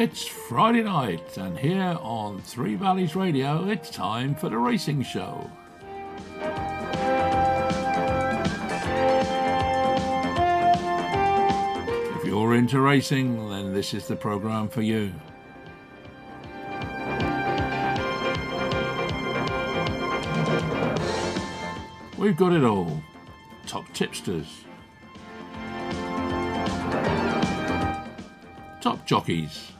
It's Friday night, and here on Three Valleys Radio, it's time for the racing show. If you're into racing, then this is the program for you. We've got it all. Top tipsters. Top jockeys.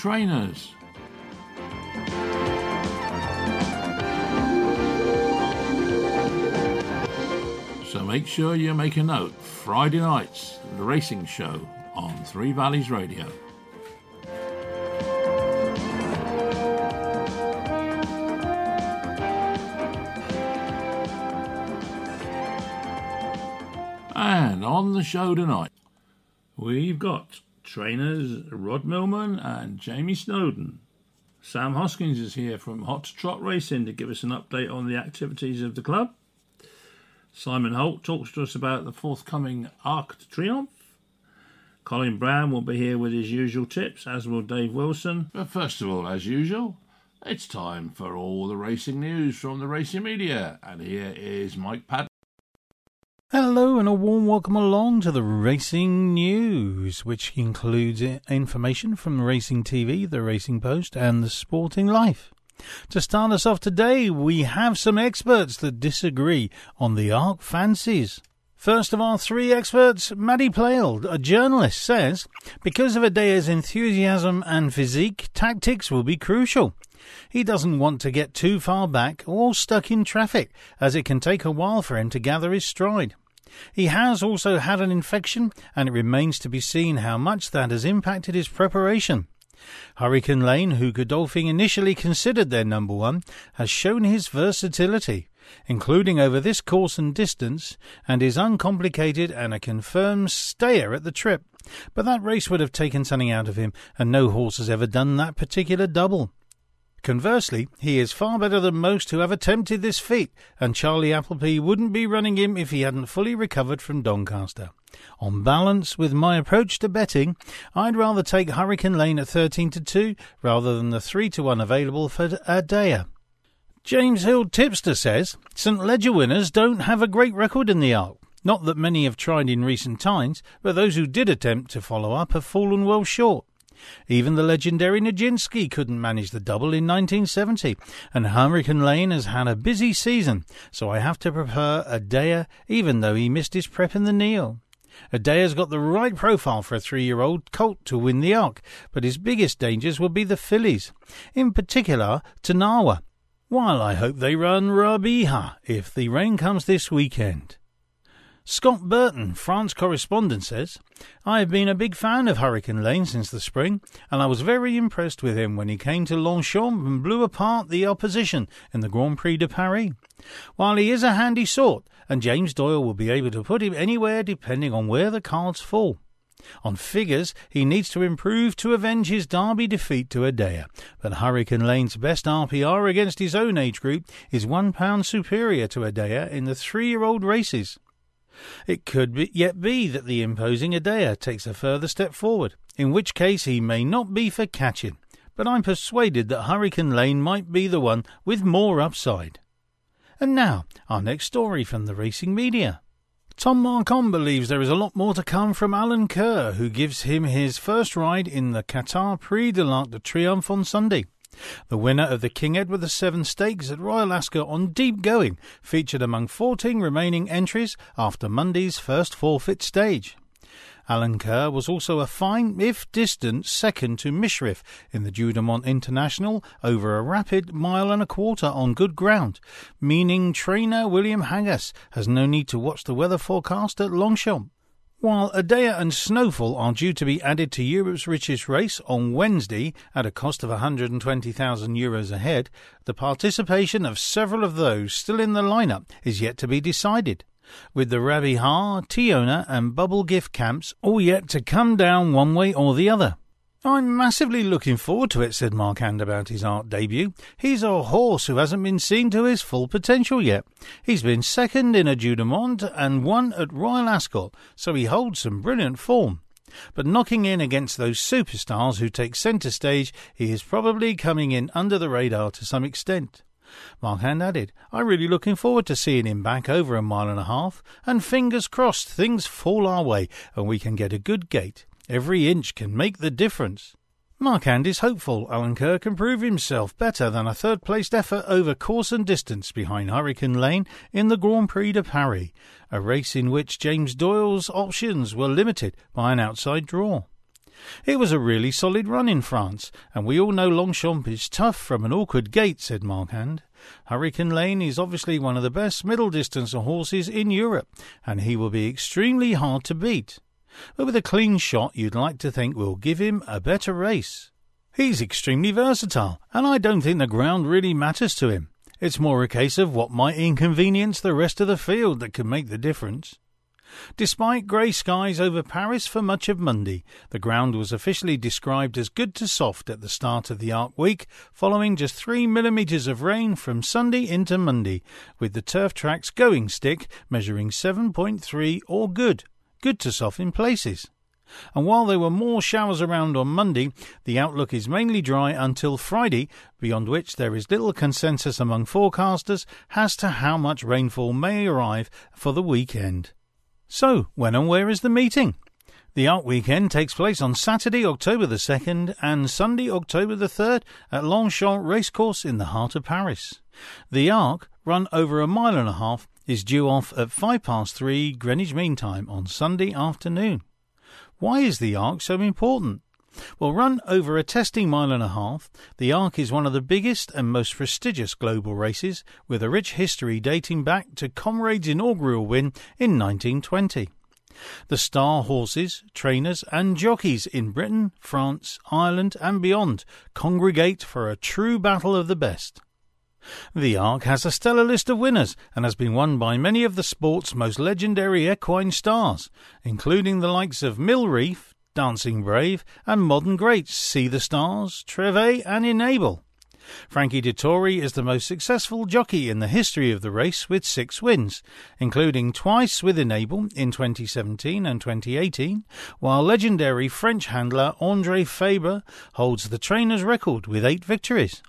Trainers. So make sure you make a note. Friday nights, the racing show on Three Valleys Radio. And on the show tonight, we've got trainers Rod Millman and Jamie Snowden. Sam Hoskins is here from Hot Trot Racing to give us an update on the activities of the club. Simon Holt talks to us about the forthcoming Arc de Triomphe. Colin Brown will be here with his usual tips, as will Dave Wilson. But first of all, as usual, it's time for all the racing news from the racing media. And here is Mike Padden. Hello and a warm welcome along to the Racing News, which includes information from Racing TV, the Racing Post, and the Sporting Life. To start us off today, we have some experts that disagree on the Arc Fancies. First of our three experts, Maddie Playle, a journalist, says because of Adayar's enthusiasm and physique, tactics will be crucial. He doesn't want to get too far back or stuck in traffic, as it can take a while for him to gather his stride. He has also had an infection, and it remains to be seen how much that has impacted his preparation. Hurricane Lane, who Godolphin initially considered their number one, has shown his versatility, including over this course and distance, and is uncomplicated and a confirmed stayer at the trip. But that race would have taken something out of him, and no horse has ever done that particular double. Conversely, he is far better than most who have attempted this feat, and Charlie Appleby wouldn't be running him if he hadn't fully recovered from Doncaster. On balance, with my approach to betting, I'd rather take Hurricane Lane at 13 to 2 rather than the 3 to 1 available for Adayar. James Hill Tipster says St Leger winners don't have a great record in the Arc. Not that many have tried in recent times, but those who did attempt to follow up have fallen well short. Even the legendary Nijinsky couldn't manage the double in 1970, and Hurricane Lane has had a busy season, so I have to prefer Adayar even though he missed his prep in the Niel. Adayar's got the right profile for a three-year-old colt to win the Arc, but his biggest dangers will be the fillies, in particular Tarnawa, while I hope they run Raabihah if the rain comes this weekend. Scott Burton, France correspondent, says, I have been a big fan of Hurricane Lane since the spring, and I was very impressed with him when he came to Longchamp and blew apart the opposition in the Grand Prix de Paris. While he is a handy sort, and James Doyle will be able to put him anywhere depending on where the cards fall. On figures, he needs to improve to avenge his Derby defeat to Adayar, but Hurricane Lane's best RPR against his own age group is one pound superior to Adayar in the three-year-old races. It could be, yet be that the imposing Adayar takes a further step forward, in which case he may not be for catching, but I'm persuaded that Hurricane Lane might be the one with more upside. And now, our next story from the racing media. Tom Marquand believes there is a lot more to come from Alenquer, who gives him his first ride in the Qatar Prix de l'Arc de Triomphe on Sunday. The winner of the King Edward VII Stakes at Royal Ascot on Deep Going featured among 14 remaining entries after Monday's first forfeit stage. Alenquer was also a fine, if distant, second to Mishriff in the Juddmonte International over a rapid mile and a quarter on good ground, meaning trainer William Haggas has no need to watch the weather forecast at Longchamp. While Adayar and Snowfall are due to be added to Europe's richest race on Wednesday at a cost of 120,000 euros a head, the participation of several of those still in the lineup is yet to be decided with the Raabihah, Teona, and Bubble Gift camps all yet to come down one way or the other. I'm massively looking forward to it, said Marquand about his art debut. He's a horse who hasn't been seen to his full potential yet. He's been second in a Monde and won at Royal Ascot, so he holds some brilliant form. But knocking in against those superstars who take centre stage, he is probably coming in under the radar to some extent. Marquand added, I'm really looking forward to seeing him back over a mile and a half, and fingers crossed things fall our way and we can get a good gate. Every inch can make the difference. Marquand is hopeful Alenquer can prove himself better than a third placed effort over course and distance behind Hurricane Lane in the Grand Prix de Paris, a race in which James Doyle's options were limited by an outside draw. It was a really solid run in France, and we all know Longchamp is tough from an awkward gate, said Marquand. Hurricane Lane is obviously one of the best middle distance horses in Europe, and he will be extremely hard to beat but with a clean shot you'd like to think we'll give him a better race. He's extremely versatile, and I don't think the ground really matters to him. It's more a case of what might inconvenience the rest of the field that can make the difference. Despite grey skies over Paris for much of Monday, the ground was officially described as good to soft at the start of the Arc Week, following just three millimetres of rain from Sunday into Monday, with the turf tracks going stick measuring 7.3 or good good to soft in places. And while there were more showers around on Monday, the outlook is mainly dry until Friday, beyond which there is little consensus among forecasters as to how much rainfall may arrive for the weekend. So, when and where is the meeting? The Arc Weekend takes place on Saturday, October the 2nd and Sunday, October the 3rd at Longchamp Racecourse in the heart of Paris. The Arc, run over a mile and a half, is due off at five past three Greenwich Mean Time on Sunday afternoon. Why is the Arc so important? Well, run over a testing mile and a half, the Arc is one of the biggest and most prestigious global races, with a rich history dating back to Comrade's inaugural win in 1920. The star horses, trainers, and jockeys in Britain, France, Ireland, and beyond congregate for a true battle of the best. The Arc has a stellar list of winners and has been won by many of the sport's most legendary equine stars, including the likes of Mill Reef, Dancing Brave, and modern greats Sea The Stars, Treve, and Enable. Frankie Dettori is the most successful jockey in the history of the race with six wins, including twice with Enable in 2017 and 2018, while legendary French handler Andre Fabre holds the trainer's record with eight victories.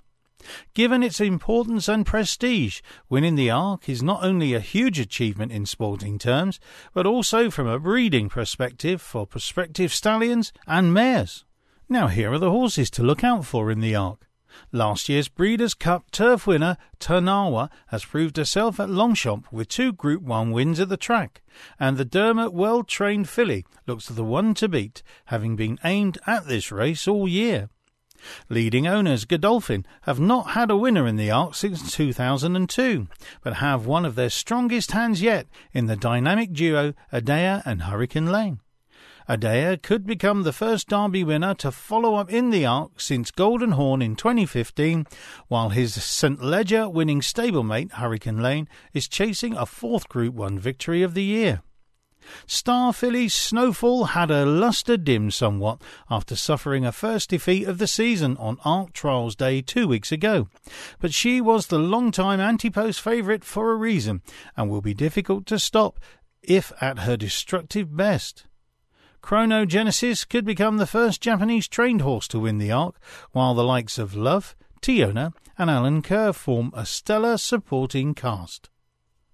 Given its importance and prestige, winning the Arc is not only a huge achievement in sporting terms, but also from a breeding perspective for prospective stallions and mares. Now, here are the horses to look out for in the Arc. Last year's Breeders' Cup turf winner Tarnawa has proved herself at Longchamp with two Group 1 wins at the track, and the Dermot Weld trained filly looks the one to beat, having been aimed at this race all year. Leading owners Godolphin have not had a winner in the Arc since 2002, but have one of their strongest hands yet in the dynamic duo Adayar and Hurricane Lane. Adayar could become the first Derby winner to follow up in the Arc since Golden Horn in 2015, while his St. Leger winning stablemate Hurricane Lane is chasing a fourth Group 1 victory of the year. Star filly Snowfall had her lustre dimmed somewhat after suffering a first defeat of the season on Arc Trials Day two weeks ago. But she was the long-time anti-post favourite for a reason and will be difficult to stop if at her destructive best. Chronogenesis could become the first Japanese trained horse to win the Arc, while the likes of Love, Teona, and Alenquer form a stellar supporting cast.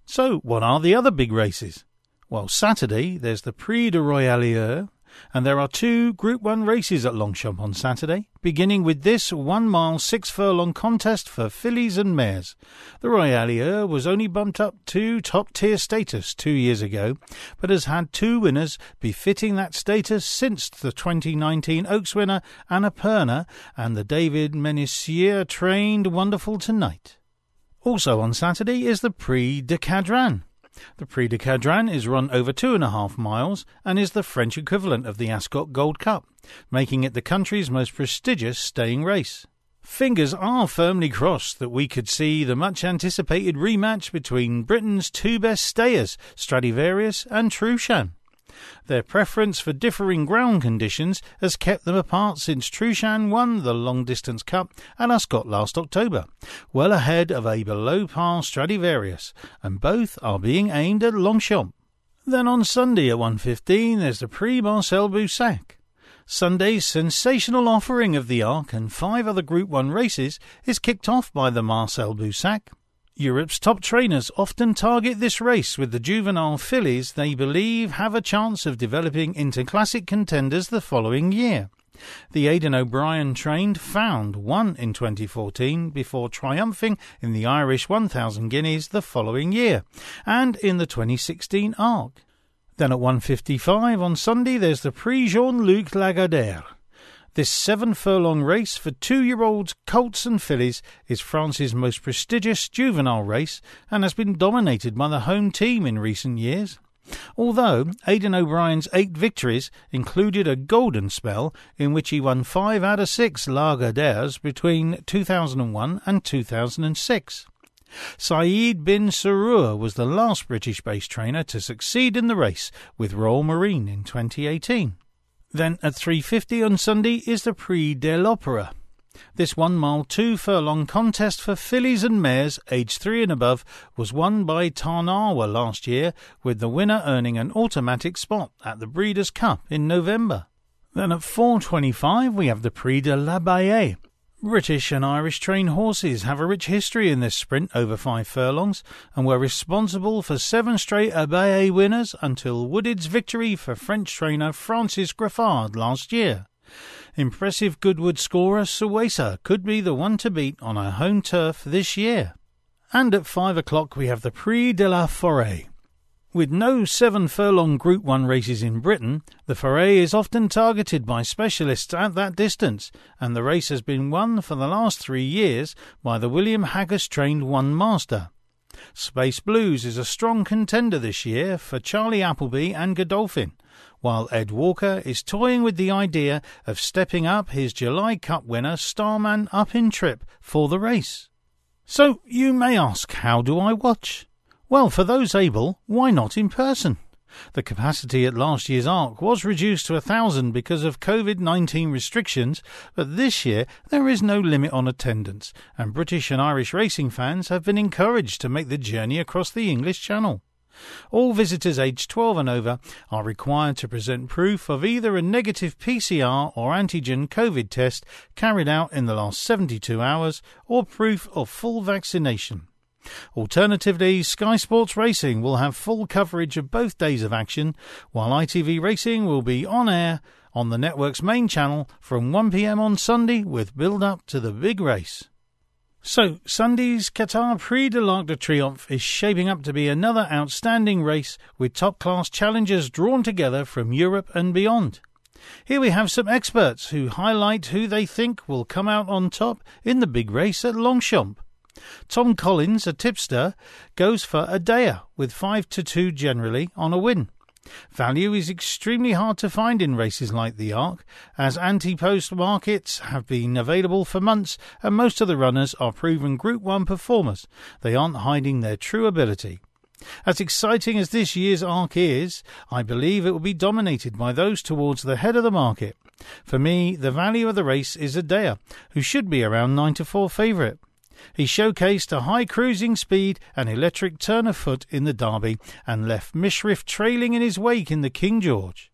So, what are the other big races? Well, Saturday there's the Prix de Royallieu, and there are two Group 1 races at Longchamp on Saturday, beginning with this one mile, six furlong contest for fillies and mares. The Royallieu was only bumped up to top tier status two years ago, but has had two winners befitting that status since the 2019 Oaks winner Annapurna and the David Menuisier trained Wonderful Tonight. Also on Saturday is the Prix de Cadran, the Prix de Cadran is run over two and a half miles and is the French equivalent of the Ascot Gold Cup, making it the country's most prestigious staying race. Fingers are firmly crossed that we could see the much anticipated rematch between Britain's two best stayers, Stradivarius and Trueshan. Their preference for differing ground conditions has kept them apart since Trueshan won the Long Distance Cup at Ascot last October, well ahead of a below par Stradivarius, and both are being aimed at Longchamp. Then on Sunday at 1.15 there's the Prix Marcel Boussac. Sunday's sensational offering of the Arc and five other Group 1 races is kicked off by the Marcel Boussac. Europe's top trainers often target this race with the juvenile fillies they believe have a chance of developing into classic contenders the following year. The Aidan O'Brien trained found one in 2014 before triumphing in the Irish 1000 guineas the following year and in the 2016 Arc. Then at 1.55 on Sunday there's the Prix Jean-Luc Lagardère. This seven furlong race for two year olds, colts, and fillies is France's most prestigious juvenile race and has been dominated by the home team in recent years. Although Aidan O'Brien's eight victories included a golden spell in which he won five out of six Lagardères between 2001 and 2006. Saeed bin Suroor was the last British based trainer to succeed in the race with Royal Marine in 2018. Then at 3.50 on Sunday is the Prix de l'Opera. This one mile, two furlong contest for fillies and mares aged three and above was won by Tarnawa last year, with the winner earning an automatic spot at the Breeders' Cup in November. Then at 4.25 we have the Prix de l'Abbaye, British and Irish trained horses have a rich history in this sprint over five furlongs and were responsible for seven straight Abbaye winners until Wooded's victory for French trainer Francis Graffard last year. Impressive Goodwood scorer Suesa could be the one to beat on our home turf this year. And at five o'clock we have the Prix de la Forêt. With no seven furlong Group 1 races in Britain, the Forêt is often targeted by specialists at that distance, and the race has been won for the last three years by the William Haggas trained One Master. Space Blues is a strong contender this year for Charlie Appleby and Godolphin, while Ed Walker is toying with the idea of stepping up his July Cup winner Starman up in trip for the race. So you may ask, how do I watch? Well, for those able, why not in person? The capacity at last year's Arc was reduced to a thousand because of COVID 19 restrictions, but this year there is no limit on attendance, and British and Irish racing fans have been encouraged to make the journey across the English Channel. All visitors aged 12 and over are required to present proof of either a negative PCR or antigen COVID test carried out in the last 72 hours or proof of full vaccination. Alternatively, Sky Sports Racing will have full coverage of both days of action, while ITV Racing will be on air on the network's main channel from 1pm on Sunday with build up to the big race. So, Sunday's Qatar Prix de l'Arc de Triomphe is shaping up to be another outstanding race with top class challengers drawn together from Europe and beyond. Here we have some experts who highlight who they think will come out on top in the big race at Longchamp. Tom Collins, a tipster, goes for Adayar with 5 to 2 generally on a win. Value is extremely hard to find in races like the Arc, as anti post markets have been available for months and most of the runners are proven Group 1 performers. They aren't hiding their true ability. As exciting as this year's Arc is, I believe it will be dominated by those towards the head of the market. For me, the value of the race is Adayar, who should be around 9 to 4 favourite. He showcased a high cruising speed and electric turn of foot in the Derby and left Mishriff trailing in his wake in the King George.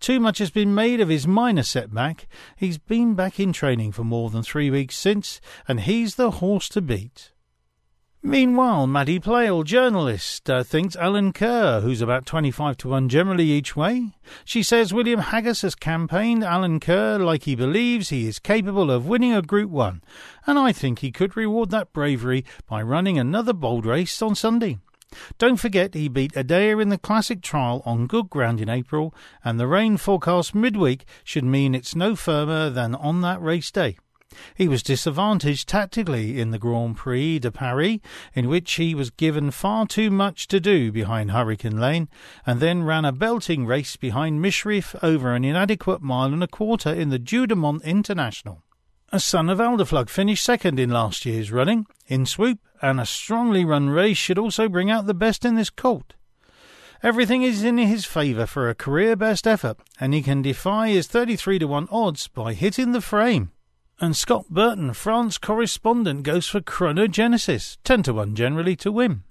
Too much has been made of his minor setback. He's been back in training for more than three weeks since, and he's the horse to beat. Meanwhile, Maddie Playle, journalist, uh, thinks Alenquer, who's about 25 to 1 generally each way. She says William Haggas has campaigned Alenquer like he believes he is capable of winning a Group 1, and I think he could reward that bravery by running another bold race on Sunday. Don't forget he beat Adayar in the Classic Trial on good ground in April, and the rain forecast midweek should mean it's no firmer than on that race day. He was disadvantaged tactically in the Grand Prix de Paris, in which he was given far too much to do behind Hurricane Lane, and then ran a belting race behind Mishriff over an inadequate mile and a quarter in the Juddmonte International. A son of Adlerflug finished second in last year's running, In Swoop, and a strongly run race should also bring out the best in this colt. Everything is in his favour for a career best effort, and he can defy his 33 to 1 odds by hitting the frame. And Scott Burton, France correspondent, goes for Chronogenesis, 10 to 1 generally to win.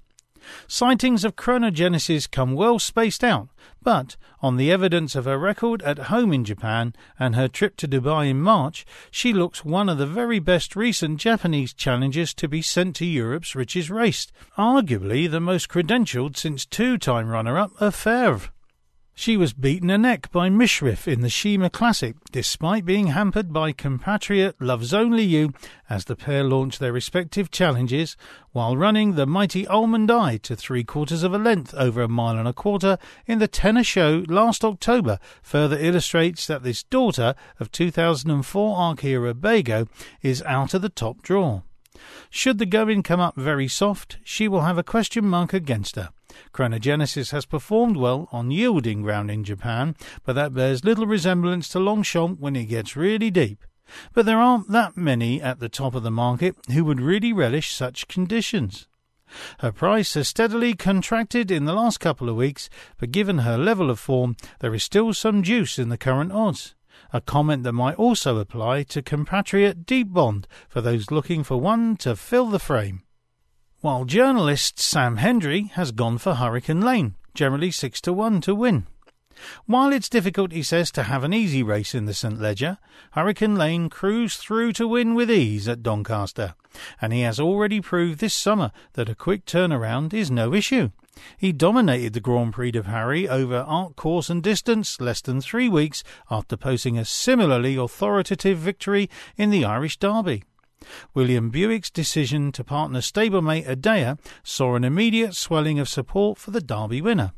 Sightings of chronogenesis come well spaced out, but on the evidence of her record at home in Japan and her trip to Dubai in March, she looks one of the very best recent Japanese challengers to be sent to Europe's richest race, arguably the most credentialed since two time runner up Orfèvre. She was beaten a neck by Mishriff in the Sheema Classic, despite being hampered by compatriot Loves Only You as the pair launched their respective challenges, while running the mighty Almond Eye to three quarters of a length over a mile and a quarter in the Tenno Sho last October further illustrates that this daughter of 2004 Arkea Bago is out of the top draw. Should the going come up very soft, she will have a question mark against her. Chronogenesis has performed well on yielding ground in Japan, but that bears little resemblance to Longchamp when it gets really deep. But there aren't that many at the top of the market who would really relish such conditions. Her price has steadily contracted in the last couple of weeks, but given her level of form, there is still some juice in the current odds. A comment that might also apply to compatriot Deep Bond for those looking for one to fill the frame while journalist Sam Hendry has gone for Hurricane Lane, generally 6 to 1 to win. While it's difficult, he says, to have an easy race in the St. Leger, Hurricane Lane cruised through to win with ease at Doncaster, and he has already proved this summer that a quick turnaround is no issue. He dominated the Grand Prix de Paris over arc course and distance less than three weeks after posting a similarly authoritative victory in the Irish Derby. William Buick's decision to partner stablemate Adayar saw an immediate swelling of support for the Derby winner.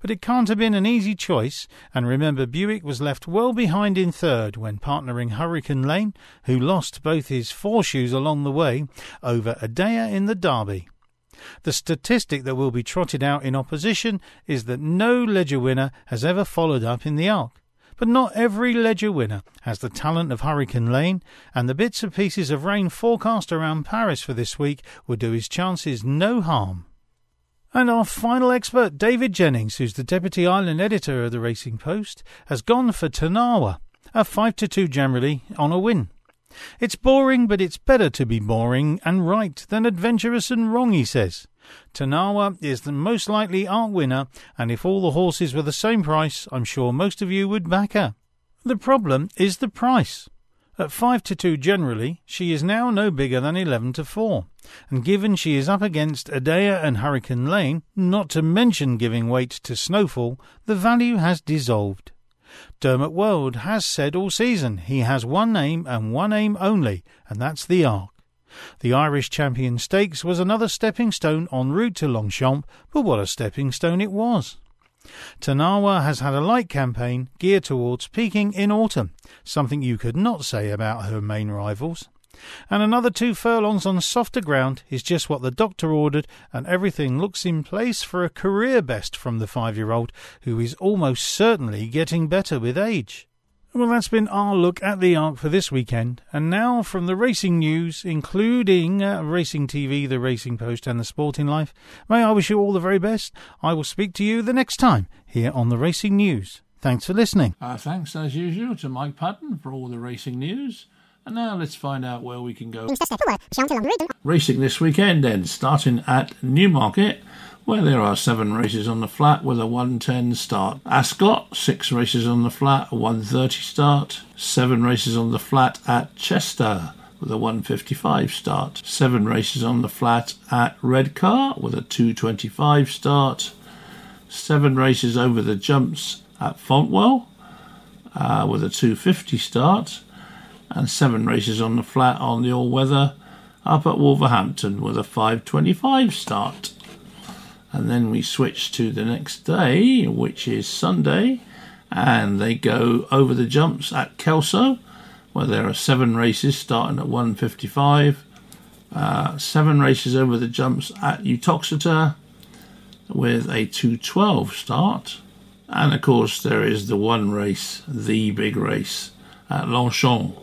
But it can't have been an easy choice, and remember Buick was left well behind in third when partnering Hurricane Lane, who lost both his foreshoes along the way, over Adayar in the Derby. The statistic that will be trotted out in opposition is that no Leger winner has ever followed up in the arc. But not every Leger winner has the talent of Hurricane Lane, and the bits and pieces of rain forecast around Paris for this week will do his chances no harm. And our final expert, David Jennings, who's the deputy island editor of the Racing Post, has gone for Tarnawa, a 5 to 2 generally, on a win. It's boring, but it's better to be boring and right than adventurous and wrong, he says. Tarnawa is the most likely art winner, and if all the horses were the same price, I'm sure most of you would back her. The problem is the price. At 5 to 2 generally, she is now no bigger than 11 to 4. And given she is up against Adayar and Hurricane Lane, not to mention giving weight to Snowfall, the value has dissolved. Dermot Weld has said all season he has one aim and one aim only, and that's the Arc. The Irish Champion Stakes was another stepping stone en route to Longchamp, but what a stepping stone it was. Tarnawa has had a light campaign geared towards peaking in autumn, something you could not say about her main rivals. And another two furlongs on softer ground is just what the doctor ordered, and everything looks in place for a career best from the five year old, who is almost certainly getting better with age. Well, that's been our look at the ARC for this weekend. And now from the racing news, including uh, Racing TV, the Racing Post, and the Sporting Life, may I wish you all the very best. I will speak to you the next time here on the Racing News. Thanks for listening. Uh, thanks, as usual, to Mike Patton for all the racing news. And now let's find out where we can go. Racing this weekend, then, starting at Newmarket where there are seven races on the flat with a 110 start. Ascot, six races on the flat, a 130 start. Seven races on the flat at Chester with a 155 start. Seven races on the flat at Redcar with a 225 start. Seven races over the jumps at Fontwell uh, with a 250 start. And seven races on the flat on the all weather up at Wolverhampton with a 525 start. And then we switch to the next day, which is Sunday, and they go over the jumps at Kelso, where there are seven races starting at 1.55. Uh, seven races over the jumps at Uttoxeter with a 212 start. And of course, there is the one race, the big race at Longchamp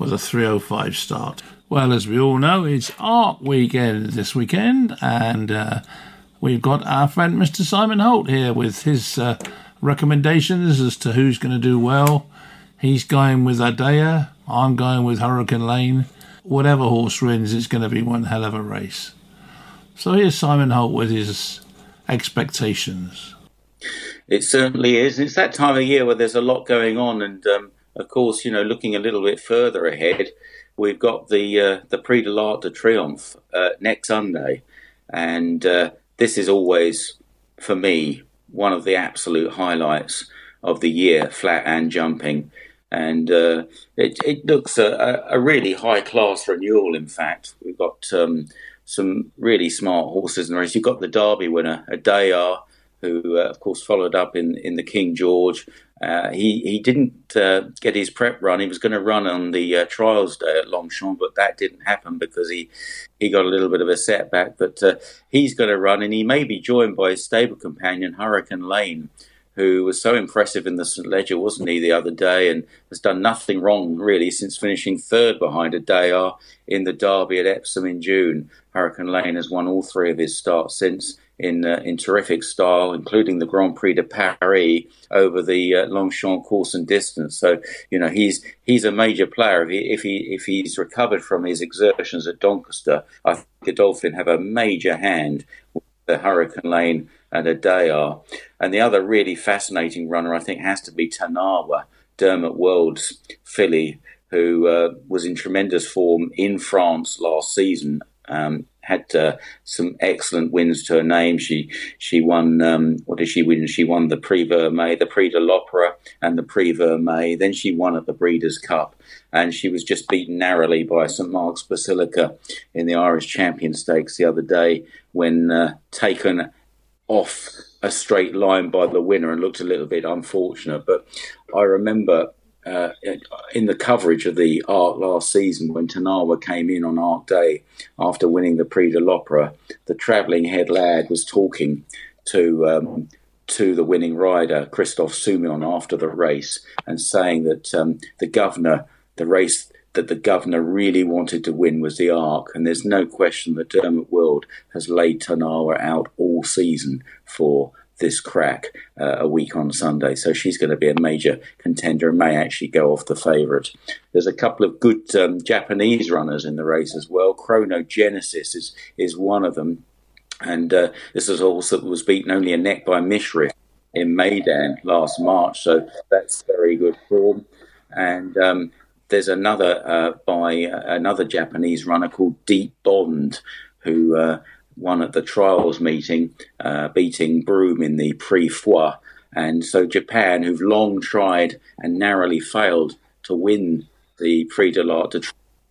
with a 305 start. Well, as we all know, it's art weekend this weekend, and uh, we've got our friend Mr. Simon Holt here with his uh, recommendations as to who's going to do well. He's going with Adayar. I'm going with Hurricane Lane. Whatever horse wins, it's going to be one hell of a race. So here's Simon Holt with his expectations. It certainly is. It's that time of year where there's a lot going on, and um, of course, you know, looking a little bit further ahead, we've got the uh, the Prix de l'Arc de Triomphe uh, next Sunday, and uh, this is always for me one of the absolute highlights of the year, flat and jumping. And uh, it, it, looks a, a, really high class renewal. In fact, we've got um, some really smart horses in the race. You've got the Derby winner, Adayar, who uh, of course followed up in, in the King George. Uh, he he didn't uh, get his prep run. He was going to run on the uh, trials day at Longchamp, but that didn't happen because he, he got a little bit of a setback. But uh, he's going to run, and he may be joined by his stable companion Hurricane Lane, who was so impressive in the St Leger, wasn't he, the other day, and has done nothing wrong really since finishing third behind a Adayar in the Derby at Epsom in June. Hurricane Lane has won all three of his starts since in uh, in terrific style, including the Grand Prix de Paris over the uh, Longchamp course and distance. So you know he's he's a major player. If he if he if he's recovered from his exertions at Doncaster, I think Godolphin have a major hand with the Hurricane Lane and Adayar. And the other really fascinating runner, I think, has to be Tarnawa, Dermot Weld's filly, who uh, was in tremendous form in France last season. Um, had uh, some excellent wins to her name. She she won um, what did she win? She won the Prix Vermeille, the Prix de l'Opera, and the Prix Vermeille. Then she won at the Breeders' Cup, and she was just beaten narrowly by St Mark's Basilica in the Irish Champion Stakes the other day when uh, taken off a straight line by the winner and looked a little bit unfortunate. But I remember uh, in the coverage of the Arc last season when Tarnawa came in on Arc Day after winning the Prix de l'Opera, the travelling head lad was talking to um, to the winning rider Christophe Soumillon after the race and saying that um, the governor, the race that the governor really wanted to win was the Arc, and there's no question that Dermot Weld has laid Tarnawa out all season for this crack uh, a week on Sunday. So she's going to be a major contender and may actually go off the favourite. There's a couple of good um, Japanese runners in the race as well. Chronogenesis is, is one of them. And uh, this is a horse that was beaten only a neck by Mishriff in Meydan last March. So that's very good form. And um, there's another uh, by uh, another Japanese runner called Deep Bond, who uh, won at the trials meeting, uh, beating Broome in the Prix Foy. And so Japan, who've long tried and narrowly failed to win the Prix de l'Arc de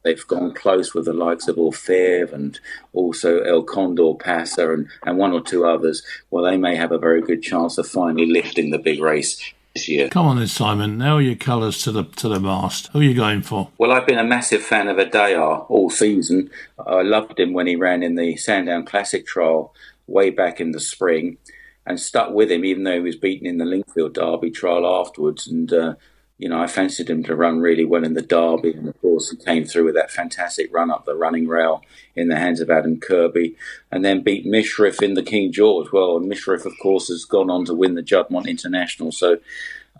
They've gone close with the likes of Orfèvre and also El Condor Pasa and, and one or two others. Well, they may have a very good chance of finally lifting the big race this year. Come on then, Simon. Now your colours to the to the mast. Who are you going for? Well, I've been a massive fan of Adayar all season. I loved him when he ran in the Sandown Classic trial way back in the spring, and stuck with him even though he was beaten in the Lingfield Derby trial afterwards. And uh, you know, I fancied him to run really well in the Derby, and of course, he came through with that fantastic run up the running rail in the hands of Adam Kirby, and then beat Mishriff in the King George. Well, Mishriff, of course, has gone on to win the Juddmonte International, so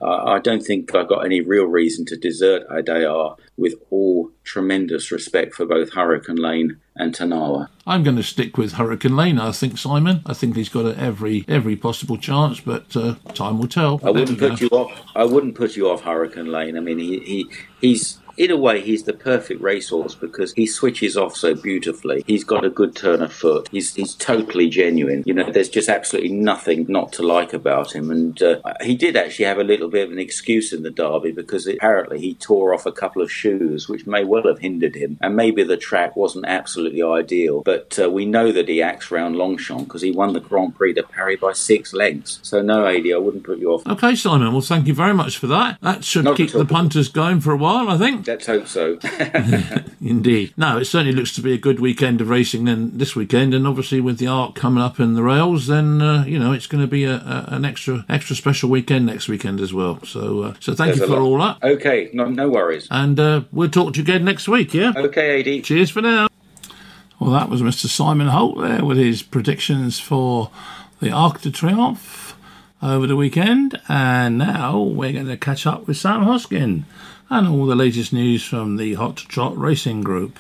uh, I don't think I've got any real reason to desert Adayar with all tremendous respect for both Hurricane Lane and Tarnawa. I'm going to stick with Hurricane Lane. I think Simon. I think he's got every every possible chance, but uh, time will tell. I wouldn't put go. you off. I wouldn't put you off Hurricane Lane. I mean, he, he he's in a way, he's the perfect racehorse because he switches off so beautifully. He's got a good turn of foot. He's he's totally genuine. You know, there's just absolutely nothing not to like about him. And uh, he did actually have a little bit of an excuse in the Derby because apparently he tore off a couple of shoes, which may well have hindered him. And maybe the track wasn't absolutely ideal, but uh, we know that he acts round Longchamp because he won the Grand Prix de Paris by six lengths. So no, Adi, I wouldn't put you off. Okay, Simon. Well, thank you very much for that. That should Not keep the punters going for a while, I think. Let's hope so. Indeed. No, it certainly looks to be a good weekend of racing then this weekend, and obviously with the Arc coming up in the rails, then uh, you know it's going to be a, a, an extra extra special weekend next weekend as well. So uh, so thank There's you for all that. Okay, no, no worries. And uh, we'll talk to you again next week. Yeah. Okay, Ad. Cheers for now. Well, that was Mr. Simon Holt there with his predictions for the Arc de Triomphe over the weekend. And now we're going to catch up with Sam Hoskin and all the latest news from the Hot Trot Racing Group.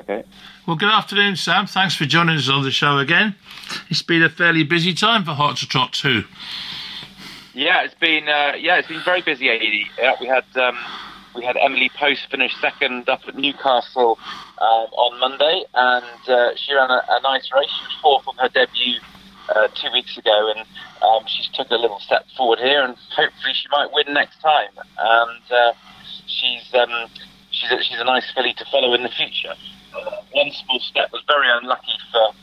Okay. Well, good afternoon, Sam. Thanks for joining us on the show again. It's been a fairly busy time for Hot to Trot too. Yeah, it's been uh, yeah, it's been very busy. AD. Yeah, we had um, we had Emily Post finish second up at Newcastle um, on Monday, and uh, she ran a, a, nice race. She was fourth on her debut uh, two weeks ago, and um, she's took a little step forward here, and hopefully she might win next time. And uh, she's um, she's a, she's a nice filly to follow in the future. Uh, one small step was very unlucky for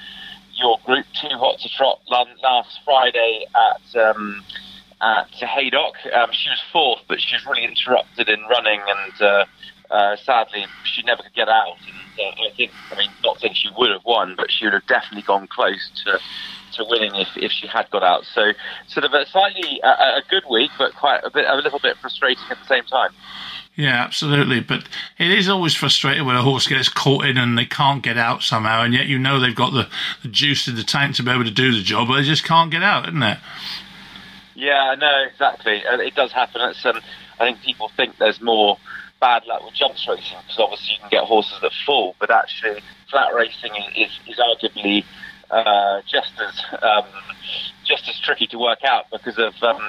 your group. Two hot to trot last Friday at. Um, at Haydock. Um, she was fourth, but she was really interrupted in running, and uh, uh, sadly, she never could get out. And uh, I think, I mean, not saying she would have won, but she would have definitely gone close to to winning if, if she had got out. So, sort of a slightly a, a good week, but quite a bit a little bit frustrating at the same time. Yeah, absolutely. But it is always frustrating when a horse gets caught in and they can't get out somehow, and yet you know they've got the, the juice in the tank to be able to do the job, but they just can't get out, isn't it? Yeah, no, exactly. It does happen. It's, um, I think people think there's more bad luck with jumps racing because obviously you can get horses that fall, but actually flat racing is, is, is arguably uh, just as um, just as tricky to work out because of um,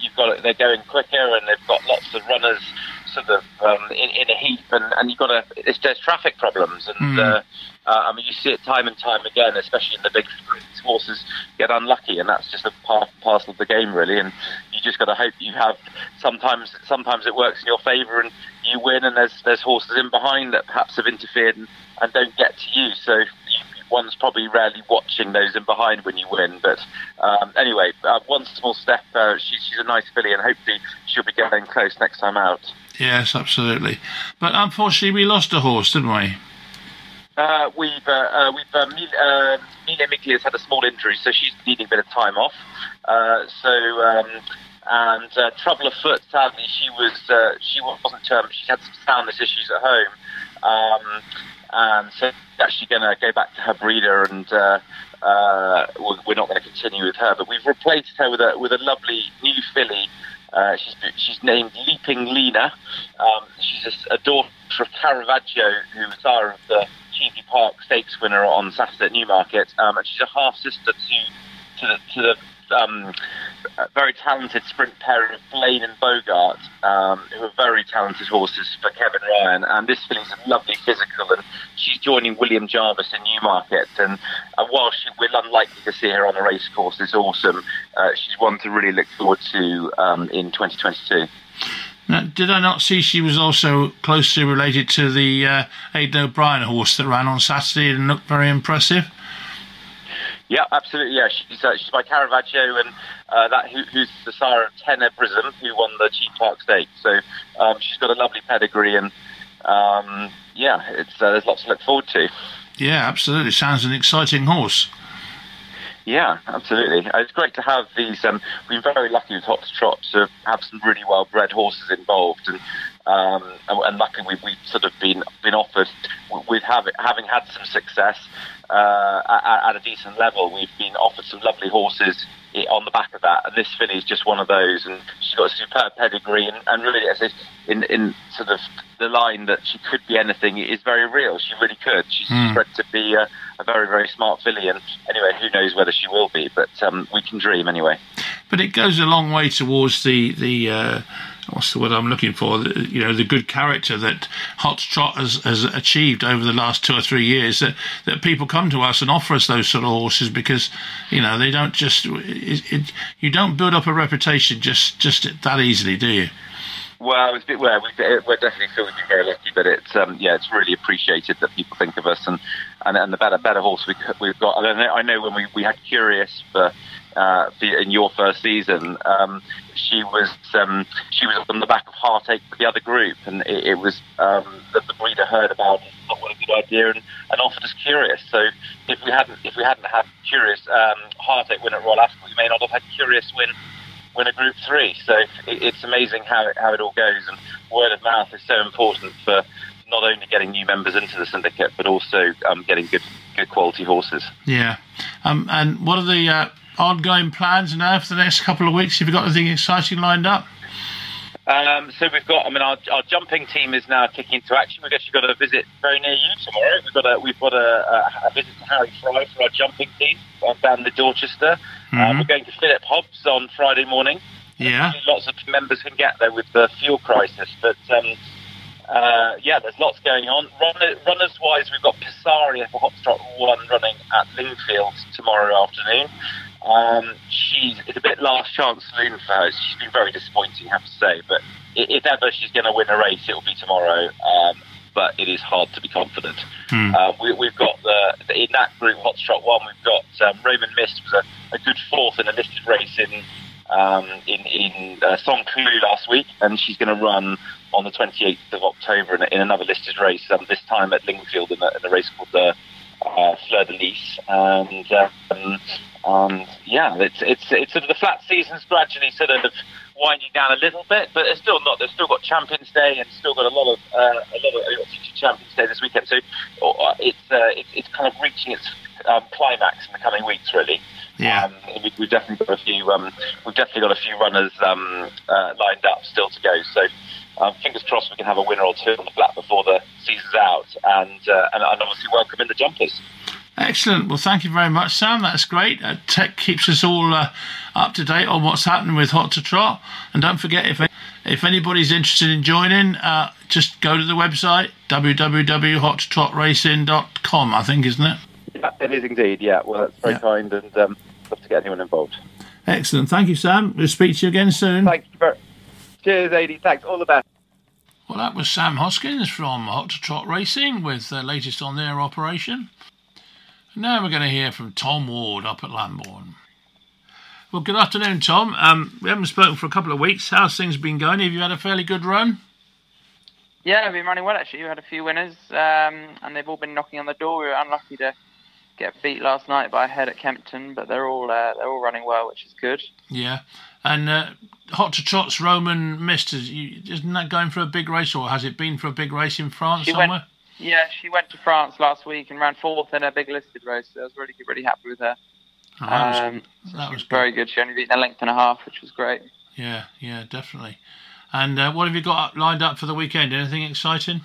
you've got they're going quicker and they've got lots of runners sort of um, in, in, a heap, and, and you've got to. there's traffic problems, and mm. uh, uh, I mean you see it time and time again, especially in the big sprints. Horses get unlucky, and that's just a part parcel of the game, really. And you just got to hope you have. Sometimes, sometimes it works in your favour, and you win. And there's there's horses in behind that perhaps have interfered and, and don't get to you. So one's probably rarely watching those in behind when you win. But um, anyway, uh, one small step. Uh, she, she's a nice filly, and hopefully she'll be getting close next time out. Yes, absolutely. But unfortunately, we lost a horse, didn't we? Uh, we've uh, uh, we've uh, Mila, uh, has had a small injury, so she's needing a bit of time off. Uh, so um, and uh, trouble afoot. Sadly, she was uh, she wasn't. Um, she had some soundness issues at home, um, and so actually going to go back to her breeder, and uh, uh, we're not going to continue with her. But we've replaced her with a with a lovely new filly. Uh, she's she's named Leaping Lena. Um, she's a, a, daughter of Caravaggio, who was sire of the Park Stakes winner on Saturday at Newmarket, um, and she's a half sister to to to the um, very talented sprint pair of Blaine and Bogart, um, who are very talented horses for Kevin Ryan. And this filly's a lovely physical, and she's joining William Jarvis in Newmarket. And uh, while she, we're unlikely to see her on a race course, it's awesome. Uh, she's one to really look forward to um, in 2022. Now, did I not see she was also closely related to the uh, Aidan O'Brien horse that ran on Saturday and looked very impressive? Yeah, absolutely. Yeah, she's uh, she's by Caravaggio, and uh, that who, who's the sire of Tenebrism, who won the Cheveley Park Stakes. So um, she's got a lovely pedigree, and um, yeah, it's uh, there's lots to look forward to. Yeah, absolutely. Sounds an exciting horse. Yeah, absolutely. Uh, it's great to have these. Um, we've been very lucky with Hot Trot to have some really well bred horses involved, and um, and, and luckily we've, we've, sort of been been offered with having having had some success uh, at, at, a decent level. We've been offered some lovely horses on the back of that, and this filly is just one of those. And she's got a superb pedigree, and, and really, in in sort of the line that she could be anything is very real. She really could. She's mm. bred to be a, a, very very smart filly, and anyway, who knows whether she will be? But um, we can dream anyway. But it goes a long way towards the the. Uh what's the word I'm looking for? You know, the good character that Hot Trot has, has achieved over the last two or three years. That that people come to us and offer us those sort of horses because you know they don't just it, it, you don't build up a reputation just just that easily, do you? Well, it's well, we're definitely feeling very lucky, but it's um, yeah, it's really appreciated that people think of us and and, and the better better horse we, we've got. I know, I know when we, we had Curious for uh, in your first season, um, she was um, she was on the back of Heartache with the other group, and it, it was um, that the breeder heard about what a good idea, and, and offered us Curious. So if we hadn't if we hadn't had Curious um, Heartache win at Royal Ascot, we may not have had Curious win win a Group Three. So it, it's amazing how it, how it all goes, and word of mouth is so important for not only getting new members into the syndicate, but also um, getting good good quality horses. Yeah. Um, and what are the uh, ongoing plans now for the next couple of weeks? Have you got anything exciting lined up? Um, so we've got, I mean, our, our jumping team is now kicking into action. We've actually got a visit very near you tomorrow. We've got a, we've got a, a, a visit to Harry Fry for our jumping team down the Dorchester. Mm-hmm. Uh, we're going to Philip Hobbs on Friday morning. Yeah. Lots of members can get there with the fuel crisis, but um, uh, yeah, there's lots going on. Runner, runners wise, we've got Pisaria for Hopstrot One running at Lingfield tomorrow afternoon. Um, she's it's a bit last chance saloon for her. She's been very disappointing, I have to say. But if ever she's going to win a race, it will be tomorrow. Um, but it is hard to be confident. Uh, we, we've got the, the in that group Hot Shot One. We've got um, Roman Mist was a, a good fourth in a listed race in um, in in uh, Saint-Cloud last week, and she's going to run on the 28th of October in, in another listed race. Um, this time at Lingfield in a, in a race called the uh, Fleur de Lis, and um, and yeah, it's it's it's sort of the flat season's gradually sort of winding down a little bit, but it's still not. They've still got Champions Day and still got a lot of uh, a lot of uh, future Champions Day this weekend. So uh, it's uh, it's it's kind of reaching its um, climax in the coming weeks, really. Yeah. Um, we, we've definitely got a few. Um, we've definitely got a few runners um, uh, lined up still to go. So um, fingers crossed we can have a winner or two on the flat before the season's out, and uh, and, and obviously welcome in the jumpers. Excellent. Well, thank you very much, Sam. That's great. Uh, tech keeps us all uh, up to date on what's happening with Hot to Trot. And don't forget, if if anybody's interested in joining, uh, just go to the website www.hottotrotracing.com. I think, isn't it? Yeah, it is indeed. Yeah, well, that's very Yeah. kind, and um, love to get anyone involved. Excellent. Thank you, Sam. We'll speak to you again soon. Thank you very. Cheers, Adi. Thanks. All the best. Well, that was Sam Hoskins from Hot to Trot Racing with the latest on their operation. Now we're going to hear from Tom Ward up at Lambourn. Well, good afternoon, Tom. Um, we haven't spoken for a couple of weeks. How's things been going? Have you had a fairly good run? Yeah, I've been running well actually. We had a few winners, um, and they've all been knocking on the door. We were unlucky to get beat last night by a head at Kempton, but they're all uh, they're all running well, which is good. Yeah. And uh, Hot to Trot's Roman Mist, isn't that going for a big race, or has it been for a big race in France She went- somewhere? Yeah, she went to France last week and ran fourth in a big listed race. So I was really really happy with her. Oh, that was, Um, that was was very good. She only beat a length and a half, which was great. Yeah, yeah, definitely. And uh, what have you got lined up for the weekend? Anything exciting?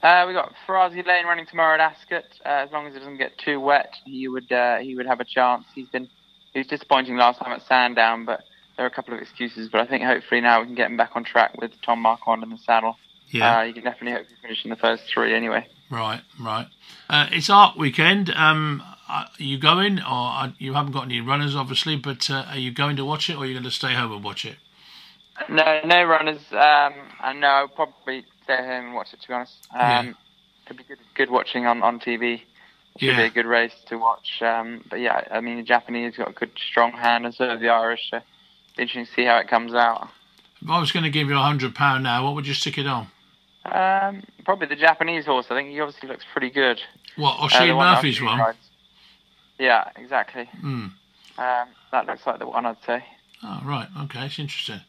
Uh, we got Farazi Lane running tomorrow at Ascot. Uh, as long as it doesn't get too wet, he would uh, he would have a chance. He's been he was disappointing last time at Sandown, but there are a couple of excuses. But I think hopefully now we can get him back on track with Tom Marquand in the saddle. Yeah. Uh, you can definitely hopefully finish in the first three anyway. Right, right. Uh, it's Arc weekend. Um, are you going, or are, you haven't got any runners, obviously? But uh, are you going to watch it, or are you going to stay home and watch it? No, no runners. Um, and no, I'll probably stay home and watch it. To be honest, um, Yeah. it'd be good, good watching on on TV. Should be Yeah, a good race to watch. Um, but yeah, I mean the Japanese got a good strong hand, and so have the Irish. So be interesting to see how it comes out. if I was going to give you a hundred pound now, what would you stick it on? Um, probably the Japanese horse. I think he obviously looks pretty good. What, Uh, O'Shea one that Murphy's one? tried. Yeah, exactly. Hmm. Um, that looks like the one I'd say. Oh, right. Okay, it's interesting.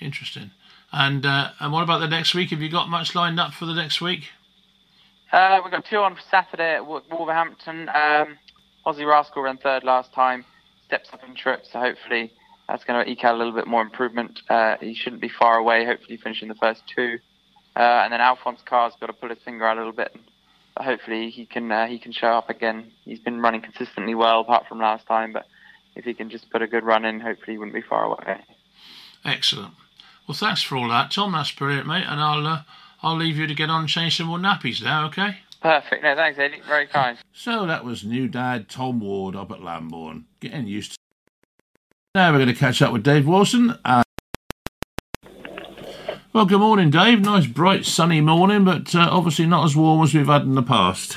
Interesting. And uh, and what about the next week? Have you got much lined up for the next week? Uh, we've got two on for Saturday at Wolverhampton. Um, Aussie Rascal ran third last time, steps up in trip, so hopefully that's going to eke out a little bit more improvement. Uh, he shouldn't be far away, hopefully finishing the first two. Uh, and then Alphonse Carr's got to pull his finger out a little bit. But hopefully he can uh, he can show up again. He's been running consistently well, apart from last time. But if he can just put a good run in, hopefully he wouldn't be far away. Excellent. Well, thanks for all that, Tom. That's brilliant, mate. And I'll uh, I'll leave you to get on and change some more nappies now. Okay. Perfect. No, thanks, Eddie. Very kind. So that was new dad Tom Ward up at Lambourn, getting used to. Now we're going to catch up with Dave Wilson. Uh, well, good morning, Dave. Nice bright sunny morning, but uh, obviously not as warm as we've had in the past.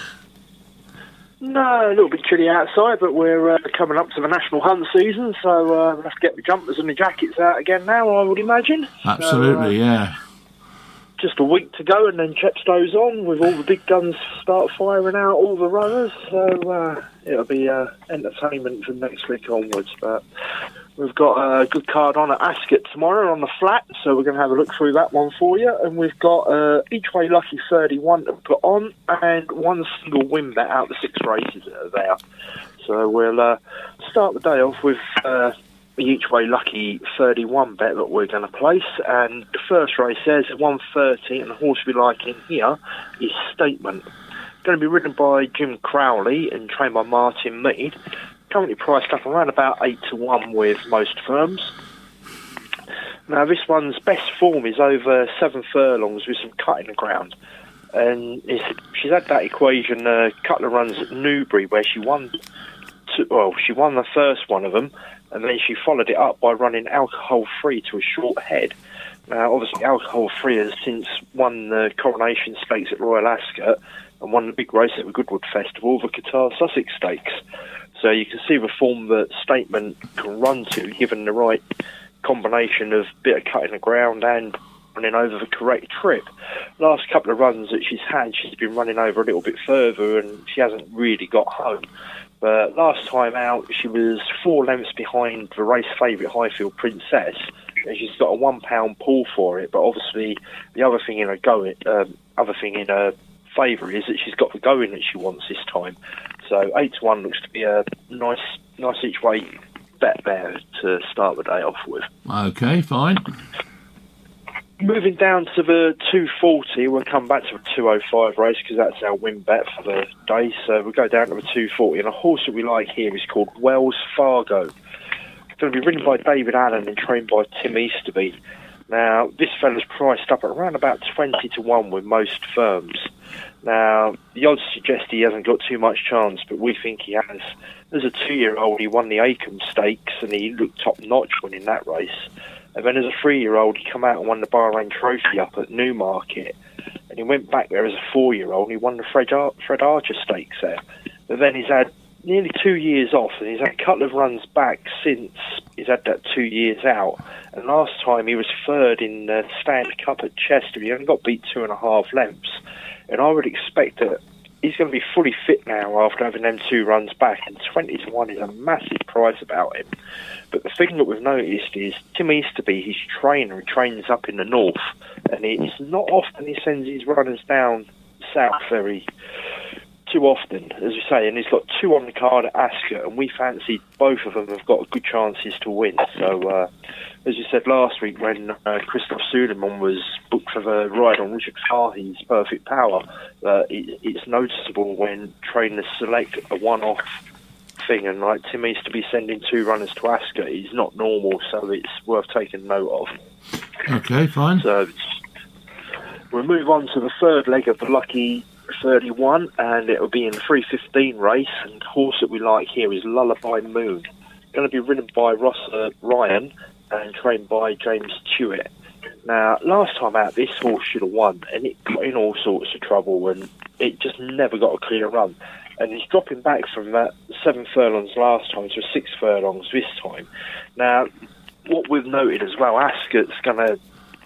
No, a little bit chilly outside, but we're uh, coming up to the national hunt season, so uh, we'll have to get the jumpers and the jackets out again now, I would imagine. Absolutely, yeah. Just a week to go, and then Chepstow's on with all the big guns start firing out, all the runners, so uh, it'll be uh, entertainment from next week onwards. But We've got a good card on at Ascot tomorrow on the flat, so we're going to have a look through that one for you. And we've got uh, each way lucky 31 to put on, and one single win bet out of the six races that are there. So we'll uh, start the day off with uh, the each way lucky 31 bet that we're going to place. And the first race there's 130, and the horse we like in here is Statement. Going to be ridden by Jim Crowley and trained by Martyn Meade currently priced up around about 8 to 1 with most firms. Now, this one's best form is over seven furlongs with some cut in the ground. And she's had that equation a couple of runs at Newbury where she won, two, well, she won the first one of them, and then she followed it up by running alcohol free to a short head. Now, obviously, alcohol free has since won the coronation stakes at Royal Ascot and won the big race at the Goodwood Festival, the Qatar Sussex Stakes. So you can see the form that Statement can run to, given the right combination of bit of cutting the ground and running over the correct trip. Last couple of runs that she's had, she's been running over a little bit further and she hasn't really got home. But last time out, she was four lengths behind the race favourite Highfield Princess, and she's got a one pound pull for it. But obviously, the other thing in her go, um, other thing in her favour is that she's got the going that she wants this time. So eight to one looks to be a nice, nice each way bet there to start the day off with. Okay, fine. Moving down to the 240, we'll come back to the 205 race because that's our win bet for the day. So we'll go down to the 240, and a horse that we like here is called Wells Farhh Go. It's going to be ridden by David Allan and trained by Tim Easterby. Now, this fella's priced up at around about 20 to 1 with most firms. Now, the odds suggest he hasn't got too much chance, but we think he has. As a two year old, he won the Acomb Stakes and he looked top notch winning that race. And then as a three year old, he came out and won the Bahrain Trophy up at Newmarket. And he went back there as a four year old and he won the Fred, Ar- Fred Archer Stakes there. But then he's had nearly two years off and he's had a couple of runs back since he's had that two years out. And last time he was third in the Stand Cup at Chester. He only got beat two and a half lengths and I would expect that he's going to be fully fit now after having them two runs back, and 20 to 1 is a massive price about him. But the thing that we've noticed is Tim Easterby, his trainer, he trains up in the north, and it's not often he sends his runners down south very too often, as we say, and he's got two on the card at Ascot, and we fancy both of them have got good chances to win. So, uh, as you said last week, when uh, Christophe Soumillon was booked for the ride on Richard Fahey's Perfect Power, uh, it, it's noticeable when trainers select a one-off thing, and like Tim needs to be sending two runners to Ascot is not normal, so it's worth taking note of. Okay, fine. So we'll move on to the third leg of the lucky 31, and it'll be in 315 race. And the horse that we like here is Lullaby Moon. Going to be ridden by Ross uh, Ryan and trained by James Tuitt. Now, last time out, this horse should have won, and it got in all sorts of trouble, and it just never got a clear run. And he's dropping back from that seven furlongs last time to six furlongs this time. Now, what we've noted as well, Ascot's going to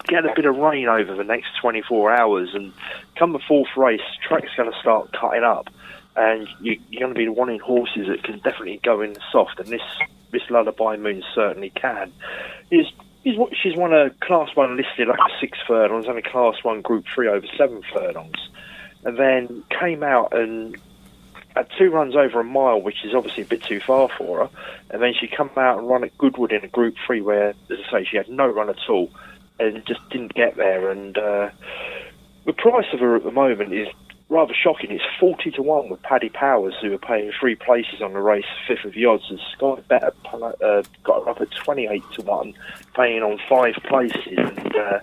get a bit of rain over the next 24 hours, and come the fourth race, track's going to start cutting up, and you, are going to be wanting horses that can definitely go in soft, and this this Lullaby Moon certainly can. Is she's won a Class One listed like a six furlongs and a Class One Group Three over seven furlongs, and then came out and had two runs over a mile, which is obviously a bit too far for her. And then she come out and run at Goodwood in a Group Three, where, as I say, she had no run at all and just didn't get there. And uh, the price of her at the moment is rather shocking. It's 40 to 1 with Paddy Powers, who are paying three places on the race, fifth of the odds. And Sky Bet uh, got her up at 28 to 1, paying on five places. And uh,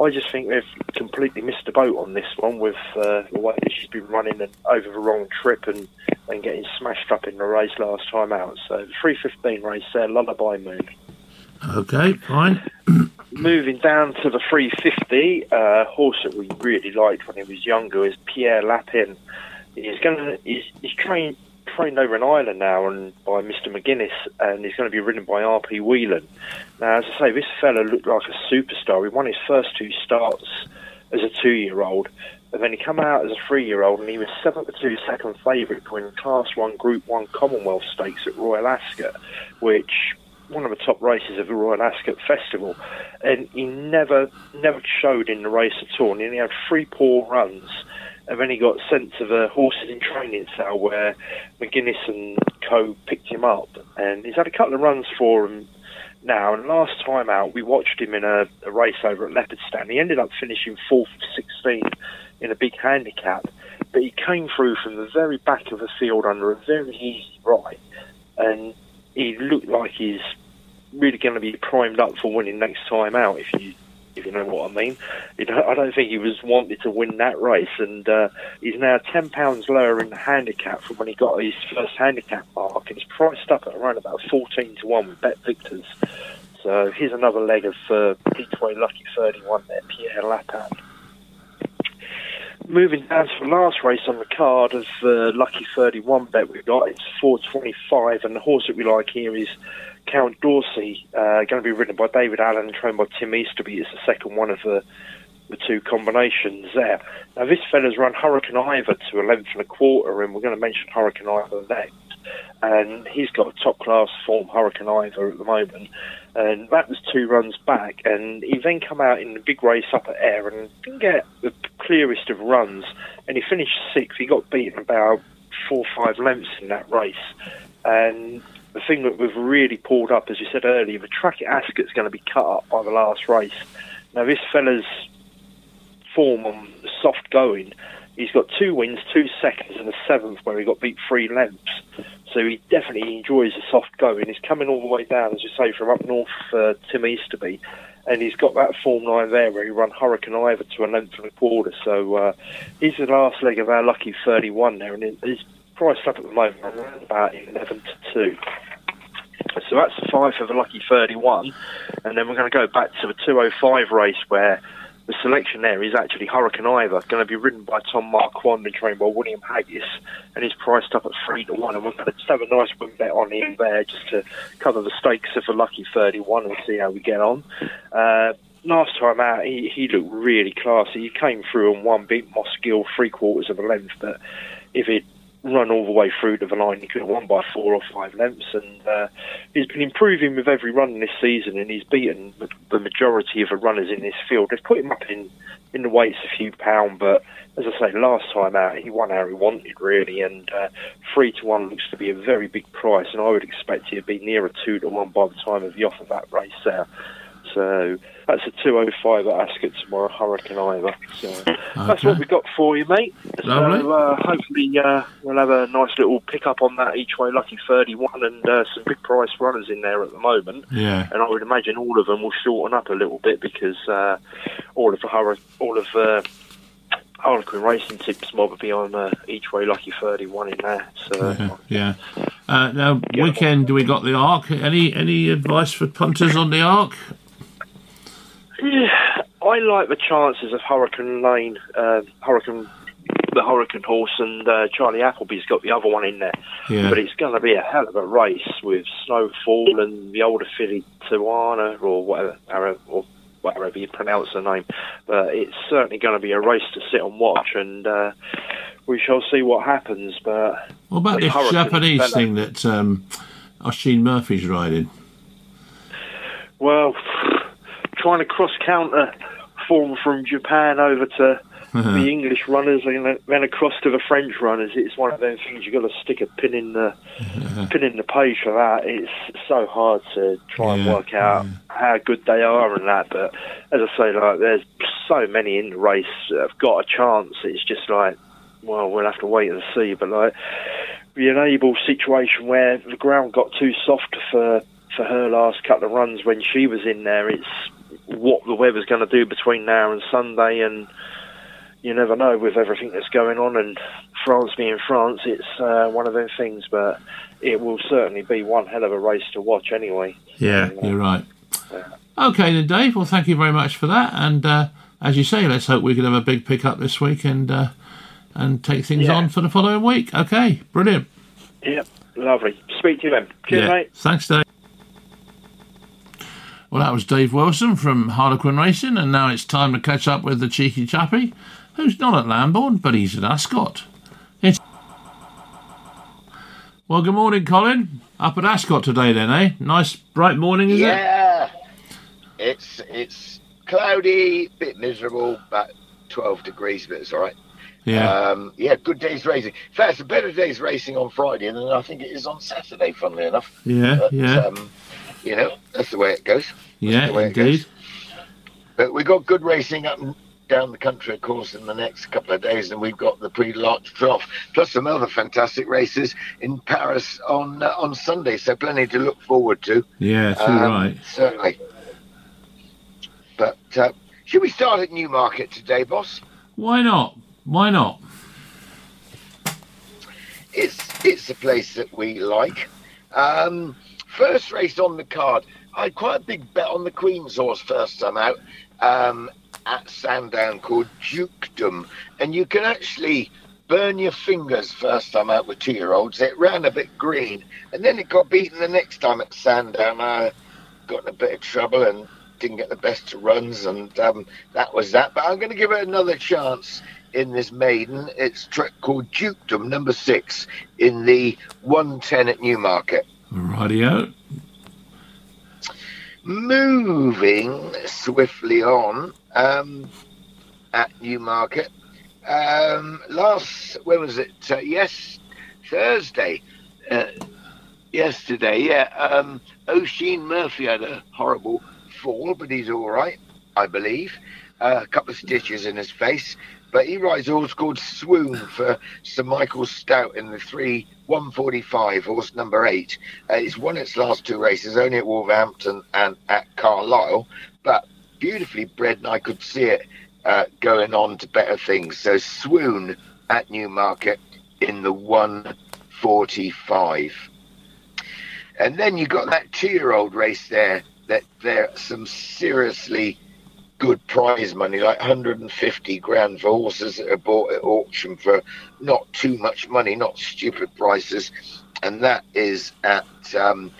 I just think they've completely missed the boat on this one with uh, the way that she's been running and over the wrong trip and, and getting smashed up in the race last time out. So, the 315 race there, Lullaby Moon. Okay, fine. Moving down to the 350, uh, horse that we really liked when he was younger is Pierre Lapin. He's going he's, he's trained trained over in Ireland now and by Mr McGuinness, and he's going to be ridden by R.P. Whelan. Now, as I say, this fella looked like a superstar. He won his first two starts as a two-year-old, and then he came out as a three-year-old, and he was seven to second favourite to win Class One Group One Commonwealth Stakes at Royal Ascot, which one of the top races of the Royal Ascot Festival, and he never never showed in the race at all. And he only had three poor runs, and then he got sent to the horses in training cell where McGuinness and Co picked him up, and he's had a couple of runs for him now. And last time out, we watched him in a, a race over at Leopardstown. He ended up finishing fourth of 16 in a big handicap, but he came through from the very back of the field under a very easy right, and he looked like he's really going to be primed up for winning next time out. If you if you know what I mean, I don't think he was wanted to win that race, and uh, he's now ten pounds lower in the handicap from when he got his first handicap mark, and he's priced up at around about fourteen to one with Bet Victors. So here's another leg of uh, Way Lucky 31 there, Pierre Lapin moving down to the last race on the card of the uh, Lucky 31 bet we've got, it's 425, and the horse that we like here is Count D'Orsay, uh, going to be ridden by David Allan and trained by Tim Easterby. It's the second one of the the two combinations there. Now, this fella's run Hurricane Ivor to a length and a quarter, and we're going to mention Hurricane Ivor next. And he's got a top class form, Hurricane Ivor, at the moment and that was two runs back. And he then come out in the big race up at Ayr and didn't get the clearest of runs, and he finished sixth. He got beaten about four or five lengths in that race, and the thing that we've really pulled up, as you said earlier, the track at Ascot's going to be cut up by the last race. Now this fella's form on soft going he's got two wins, two seconds, and a seventh where he got beat three lengths. So he definitely enjoys the soft going. He's coming all the way down, as you say, from up north uh, Tim Easterby. And he's got that form line there where he run Hurricane Ivor to a length and a quarter. So uh, he's the last leg of our lucky 31 there, and he's priced up at the moment around about 11 to 2. So that's the five for the lucky 31. And then we're going to go back to the 205 race where the selection there is actually Hurricane Ivor, going to be ridden by Tom Marquand and trained by William Haggas, and he's priced up at three to one. And we're going to have a nice win bet on him there, just to cover the stakes of a lucky thirty-one and see how we get on. Uh, last time out, he, he looked really classy. He came through and won, beat Mossgiel three quarters of a length, but if it run all the way through to the line. He could have won by four or five lengths, and uh, he's been improving with every run this season, and he's beaten the majority of the runners in this field. They've put him up in in the weights a few pound, but as I say, last time out he won how he wanted really, and uh, three to one looks to be a very big price, and I would expect to be nearer two to one by the time of the off of that race there. So that's a 205 at Ascot tomorrow, Hurricane Ivor. So okay. that's what we've got for you, mate. Lovely. So uh, hopefully uh, we'll have a nice little pick up on that each way lucky 31 and uh, some big price runners in there at the moment. Yeah. And I would imagine all of them will shorten up a little bit because uh, all of the hurri- all of uh, Harlequin racing tips might be on uh, each way lucky 31 in there. So yeah. yeah. Uh, now weekend, do we got the Arc? Any any advice for punters on the Arc? Yeah, I like the chances of Hurricane Lane, uh, Hurricane, the Hurricane Horse, and uh, Charlie Appleby's got the other one in there. Yeah. But it's going to be a hell of a race with Snowfall and the older filly Tawana or whatever, or whatever you pronounce the name. But it's certainly going to be a race to sit and watch, and uh, we shall see what happens. But what about this Japanese thing that um, Oisin Murphy's riding? Well trying to cross counter form from Japan over to uh-huh. the English runners and then across to the French runners. It's one of those things you've got to stick a pin in the uh-huh. pin in the page for that. It's so hard to try and work out yeah. how good they are and that. But as I say, like there's so many in the race that have got a chance. It's just like, well, we'll have to wait and see. But like the enable situation where the ground got too soft for for her last couple of runs when she was in there. It's what the weather's going to do between now and Sunday, and you never know with everything that's going on. And France being France, it's uh, one of those things, but it will certainly be one hell of a race to watch anyway. Yeah, so, uh, you're right. Yeah. Okay, then, Dave. Well, thank you very much for that. And uh, as you say, let's hope we can have a big pickup this week and uh, and take things yeah. on for the following week. Okay, brilliant. Yep, lovely. Speak to you then. Cheers, yeah. mate. Thanks, Dave. Well, that was Dave Wilson from Harlequin Racing, and now it's time to catch up with the cheeky chappie, who's not at Lambourn, but he's at Ascot. It's Well, good morning, Colin. Up at Ascot today, then, eh? Nice bright morning, is it? Yeah, it's it's cloudy, bit miserable, about twelve degrees, but it's all right. Yeah. Um, yeah, good day's racing. In fact, it's a better day's racing on Friday than I think it is on Saturday. Funnily enough. yeah, But, yeah, Um, you know, that's the way it goes. yeah, way it indeed. goes. But we've got good racing up and down the country, of course, in the next couple of days, and we've got the l'Arc Trough, plus some other fantastic races in Paris on uh, on Sunday. So plenty to look forward to. Yeah, Um, right. Certainly. But uh, should we start at Newmarket today, boss? Why not? Why not? It's it's a place that we like. Um, first race on the card. I had quite a big bet on the Queen's horse first time out um, at Sandown called Dukedom, and you can actually burn your fingers first time out with two-year-olds. It ran a bit green, and then it got beaten the next time at Sandown. I got in a bit of trouble and didn't get the best of runs, and um, that was that. But I'm going to give it another chance in this maiden. It's called Dukedom, number six, in the 110 at Newmarket. Radio. Moving swiftly on um, at Newmarket. Um, last, when was it? Uh, yes, Thursday. Uh, yesterday, yeah. Um, Oisin Murphy had a horrible fall, but he's all right, I believe. Uh, a couple of stitches in his face. But he rides a horse called Swoon for Sir Michael Stoute in the three 145, horse number eight. Uh, it's won its last two races, only at Wolverhampton and at Carlisle, but beautifully bred, and I could see it uh, going on to better things. So Swoon at Newmarket in the 145. And then you got that two-year-old race there. That there's some seriously good prize money, like 150 grand for horses that are bought at auction for not too much money, not stupid prices, and that is at um,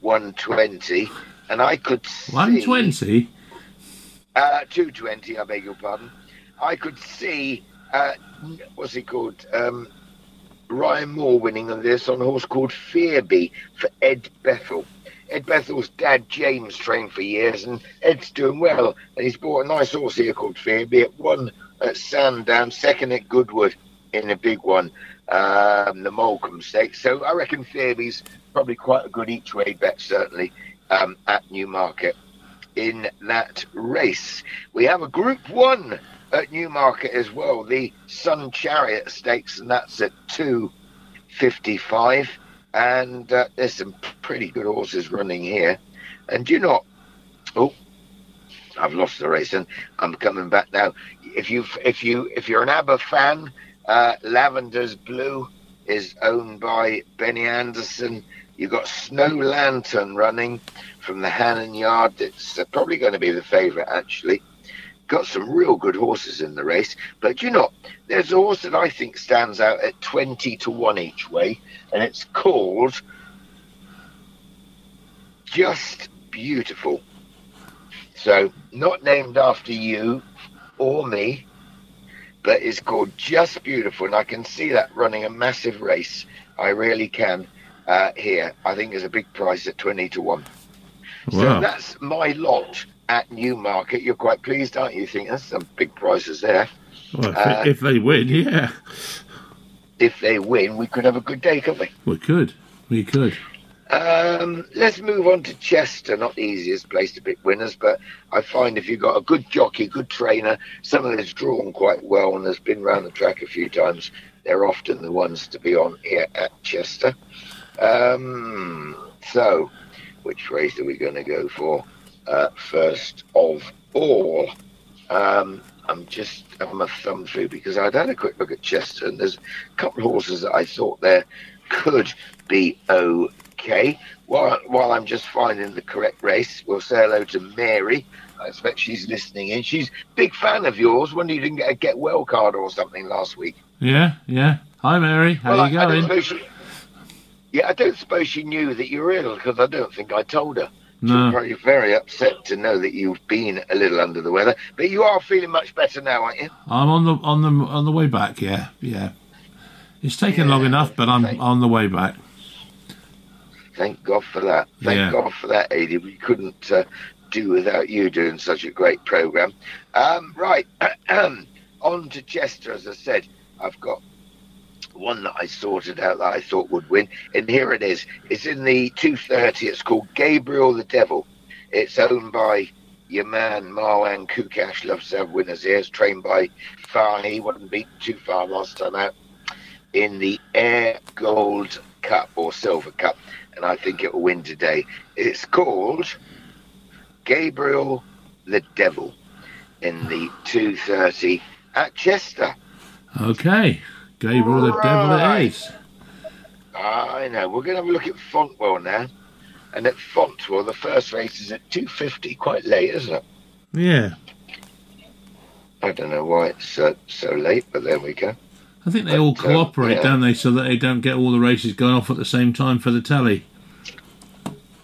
120. And I could see 120? uh, 220, I beg your pardon. I could see, uh, what's he called? Um, Ryan Moore winning on this on a horse called Fearby for Ed Bethell. Ed Bethell's dad, James, trained for years, and Ed's doing well. And he's bought a nice horse here called Fearby at one at Sandown, second at Goodwood in a big one, um, the Malcolm Stakes. So I reckon Fearby's probably quite a good each way bet, certainly, um, at Newmarket in that race. We have a Group 1 at Newmarket as well, the Sun Chariot Stakes, and that's at 2.55. And uh, there's some pretty good horses running here. And do you know, oh, I've lost the race, and I'm coming back now. If you if you if you're an ABBA fan, uh, Lavender's Blue is owned by Benny Andersson. You've got Snow Lantern running from the Hannon Yard. It's uh, probably going to be the favourite, actually. Got some real good horses in the race. But you know, there's a horse that I think stands out at 20 to 1 each way, and it's called Just Beautiful. So, not named after you or me, but it's called Just Beautiful, and I can see that running a massive race. I really can uh, here. I think there's a big price at 20 to 1. So that's my lot at Newmarket. You're quite pleased, aren't you? You think that's some big prices there. Well, if, Uh, if they win, yeah. If they win, we could have a good day, couldn't we? We could. We could. Um, let's move on to Chester. Not the easiest place to pick winners, but I find if you've got a good jockey, good trainer, someone that's drawn quite well and has been round the track a few times, they're often the ones to be on here at Chester. Um, so, which race are we going to go for uh, first of all? Um, I'm just having my thumb through because I'd had a quick look at Chester and there's a couple of horses that I thought there could be okay. While, while I'm just finding the correct race, we'll say hello to Mary. I expect she's listening in. She's a big fan of yours. When you didn't get a get well card or something last week. Yeah, yeah. Hi, Mary. How well, you I, I going? don't she, yeah, I don't suppose she knew that you were ill because I don't think I told her. No. probably very upset to know that you've been a little under the weather, but you are feeling much better now, aren't you? I'm on the on the on the way back. Yeah, yeah. It's taken long enough, but I'm okay. on the way back. Thank God for that. Thank Yeah. God for that, Adi. We couldn't uh, do without you doing such a great program. Um, right, on to Chester. As I said, I've got one that I sorted out that I thought would win, and here it is. It's in the 230. It's called Gabriel the Devil. It's owned by your man Marwan Koukash. Loves to have winners here. It's trained by Far. He wasn't beaten too far last time out in the Ayr Gold Cup or Silver Cup, and I think it will win today. It's called Gabriel the Devil in the 230 at Chester. Okay. Gabriel the devil Right. it is. I know. We're going to have a look at Fontwell now. And at Fontwell, the first race is at 2.50, quite late, isn't it? Yeah. I don't know why it's uh, so late, but there we go. I think they all But, um, cooperate, yeah. don't they, so that they don't get all the races going off at the same time for the telly.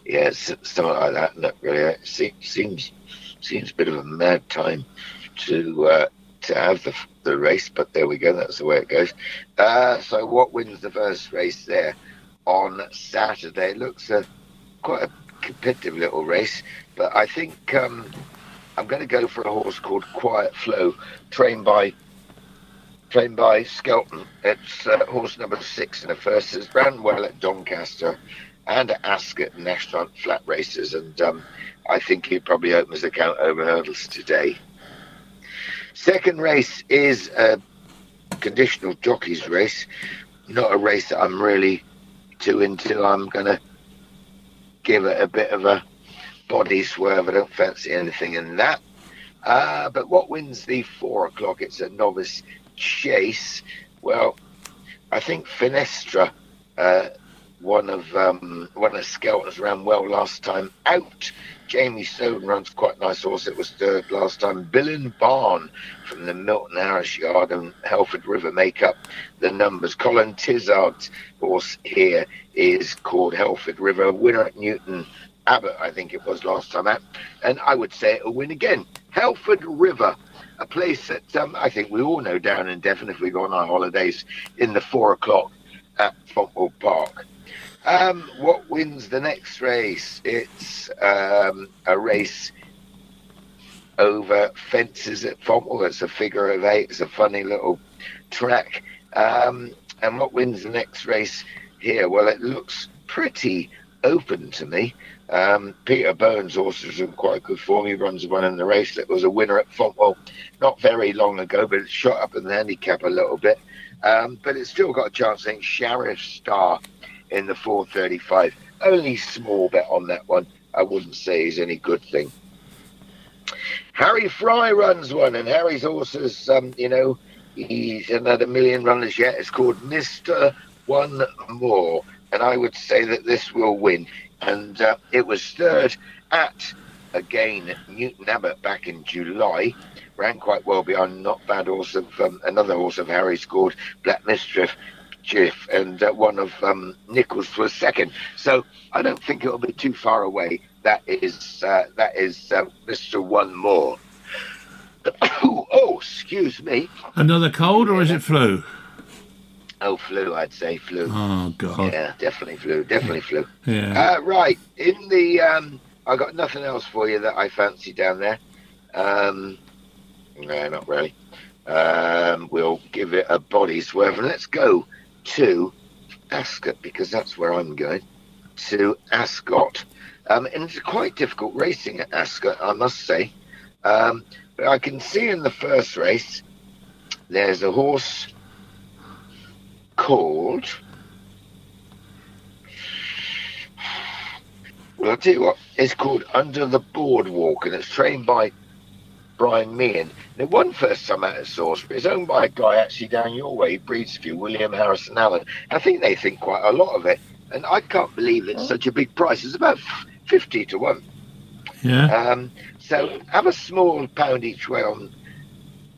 Yeah, something like that. Not really. It seems seems a bit of a mad time to uh, to have the the race, but there we go. That's the way it goes. Uh, so, what wins the first race there on Saturday? Looks a quite a competitive little race, but I think um, I'm going to go for a horse called Quiet Flow, trained by trained by Skelton. It's uh, horse number six in the first. It's ran well at Doncaster and at Ascot and National Flat Races, and um, I think he probably opens the count over hurdles today. Second race is a conditional jockeys race, not a race that I'm really too into. I'm going to give it a bit of a body swerve. I don't fancy anything in that. Uh, but what wins the four o'clock? It's a novice chase. Well, I think Finestra, uh, one of um, one of Skelton's ran well last time out. Jamie Snowden runs quite nice horse. It was third last time. Billin Barn from the Milton Harris Yard and Helford River make up the numbers. Colin Tizzard's horse here is called Helford River. Winner at Newton Abbot, I think it was last time out. And I would say it'll win again. Helford River, a place that um, I think we all know down in Devon if we go on our holidays in the four o'clock at Fontwell Park. Um, what wins the next race? It's um, a race over fences at Fontwell. It's a figure of eight. It's a funny little track. Um, and what wins the next race here? Well, it looks pretty open to me. Um, Peter Burns also is in quite good form. He runs one in the race that was a winner at Fontwell not very long ago, but it shot up in the handicap a little bit. Um, but it's still got a chance. I think Sheriff Star in the 435. Only small bet on that one. I wouldn't say is any good thing. Harry Fry runs one, and Harry's horses, um, you know, he's another million runners yet. It's called Mister One More, and I would say that this will win. And uh, it was third at again Newton Abbot back in July. Ran quite well behind not bad horse of um, another horse of Harry's called Black Mischief. Jiff, and uh, one of um, Nicholls was second. So I don't think it'll be too far away. That is uh, that is uh, Mr. One More. oh, oh, excuse me. Another cold, or is it flu? Oh, flu. I'd say flu. Oh, God. Yeah, definitely flu. Definitely flu. Yeah. Uh, right in the. Um, I got nothing else for you that I fancy down there. Um, no, not really. Um, we'll give it a body swerve and let's go to Ascot because that's where I'm going. To Ascot. Um, and it's quite difficult racing at Ascot, I must say. Um, but I can see in the first race there's a horse called. Well, I'll tell you what, it's called Under the Boardwalk and it's trained by Brian Meehan. And it won first time out at Salisbury. It's owned by a guy actually down your way, breeds for you, William Harrison Allen. I think they think quite a lot of it. And I can't believe it's such a big price. It's about 50 to 1. Yeah. Um, so have a small pound each way on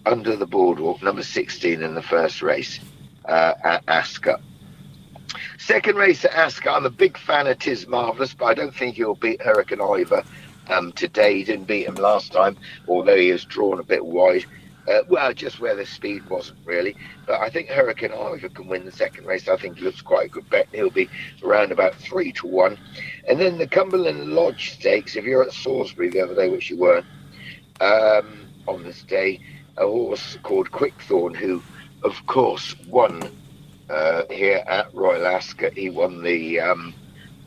Under the Boardwalk, number 16 in the first race uh, at Ascot. Second race at Ascot, I'm a big fan of Tis Marvellous, but I don't think he'll beat Hurricane Ivor um, today. He didn't beat him last time, although he was drawn a bit wide. Uh, well, just where the speed wasn't really. But I think Hurricane Ivor can win the second race. I think he looks quite a good bet. He'll be around about three to one. And then the Cumberland Lodge Stakes, if you're at Salisbury the other day, which you weren't, um, on this day, a horse called Quickthorn, who, of course, won uh, here at Royal Ascot. He won the, um,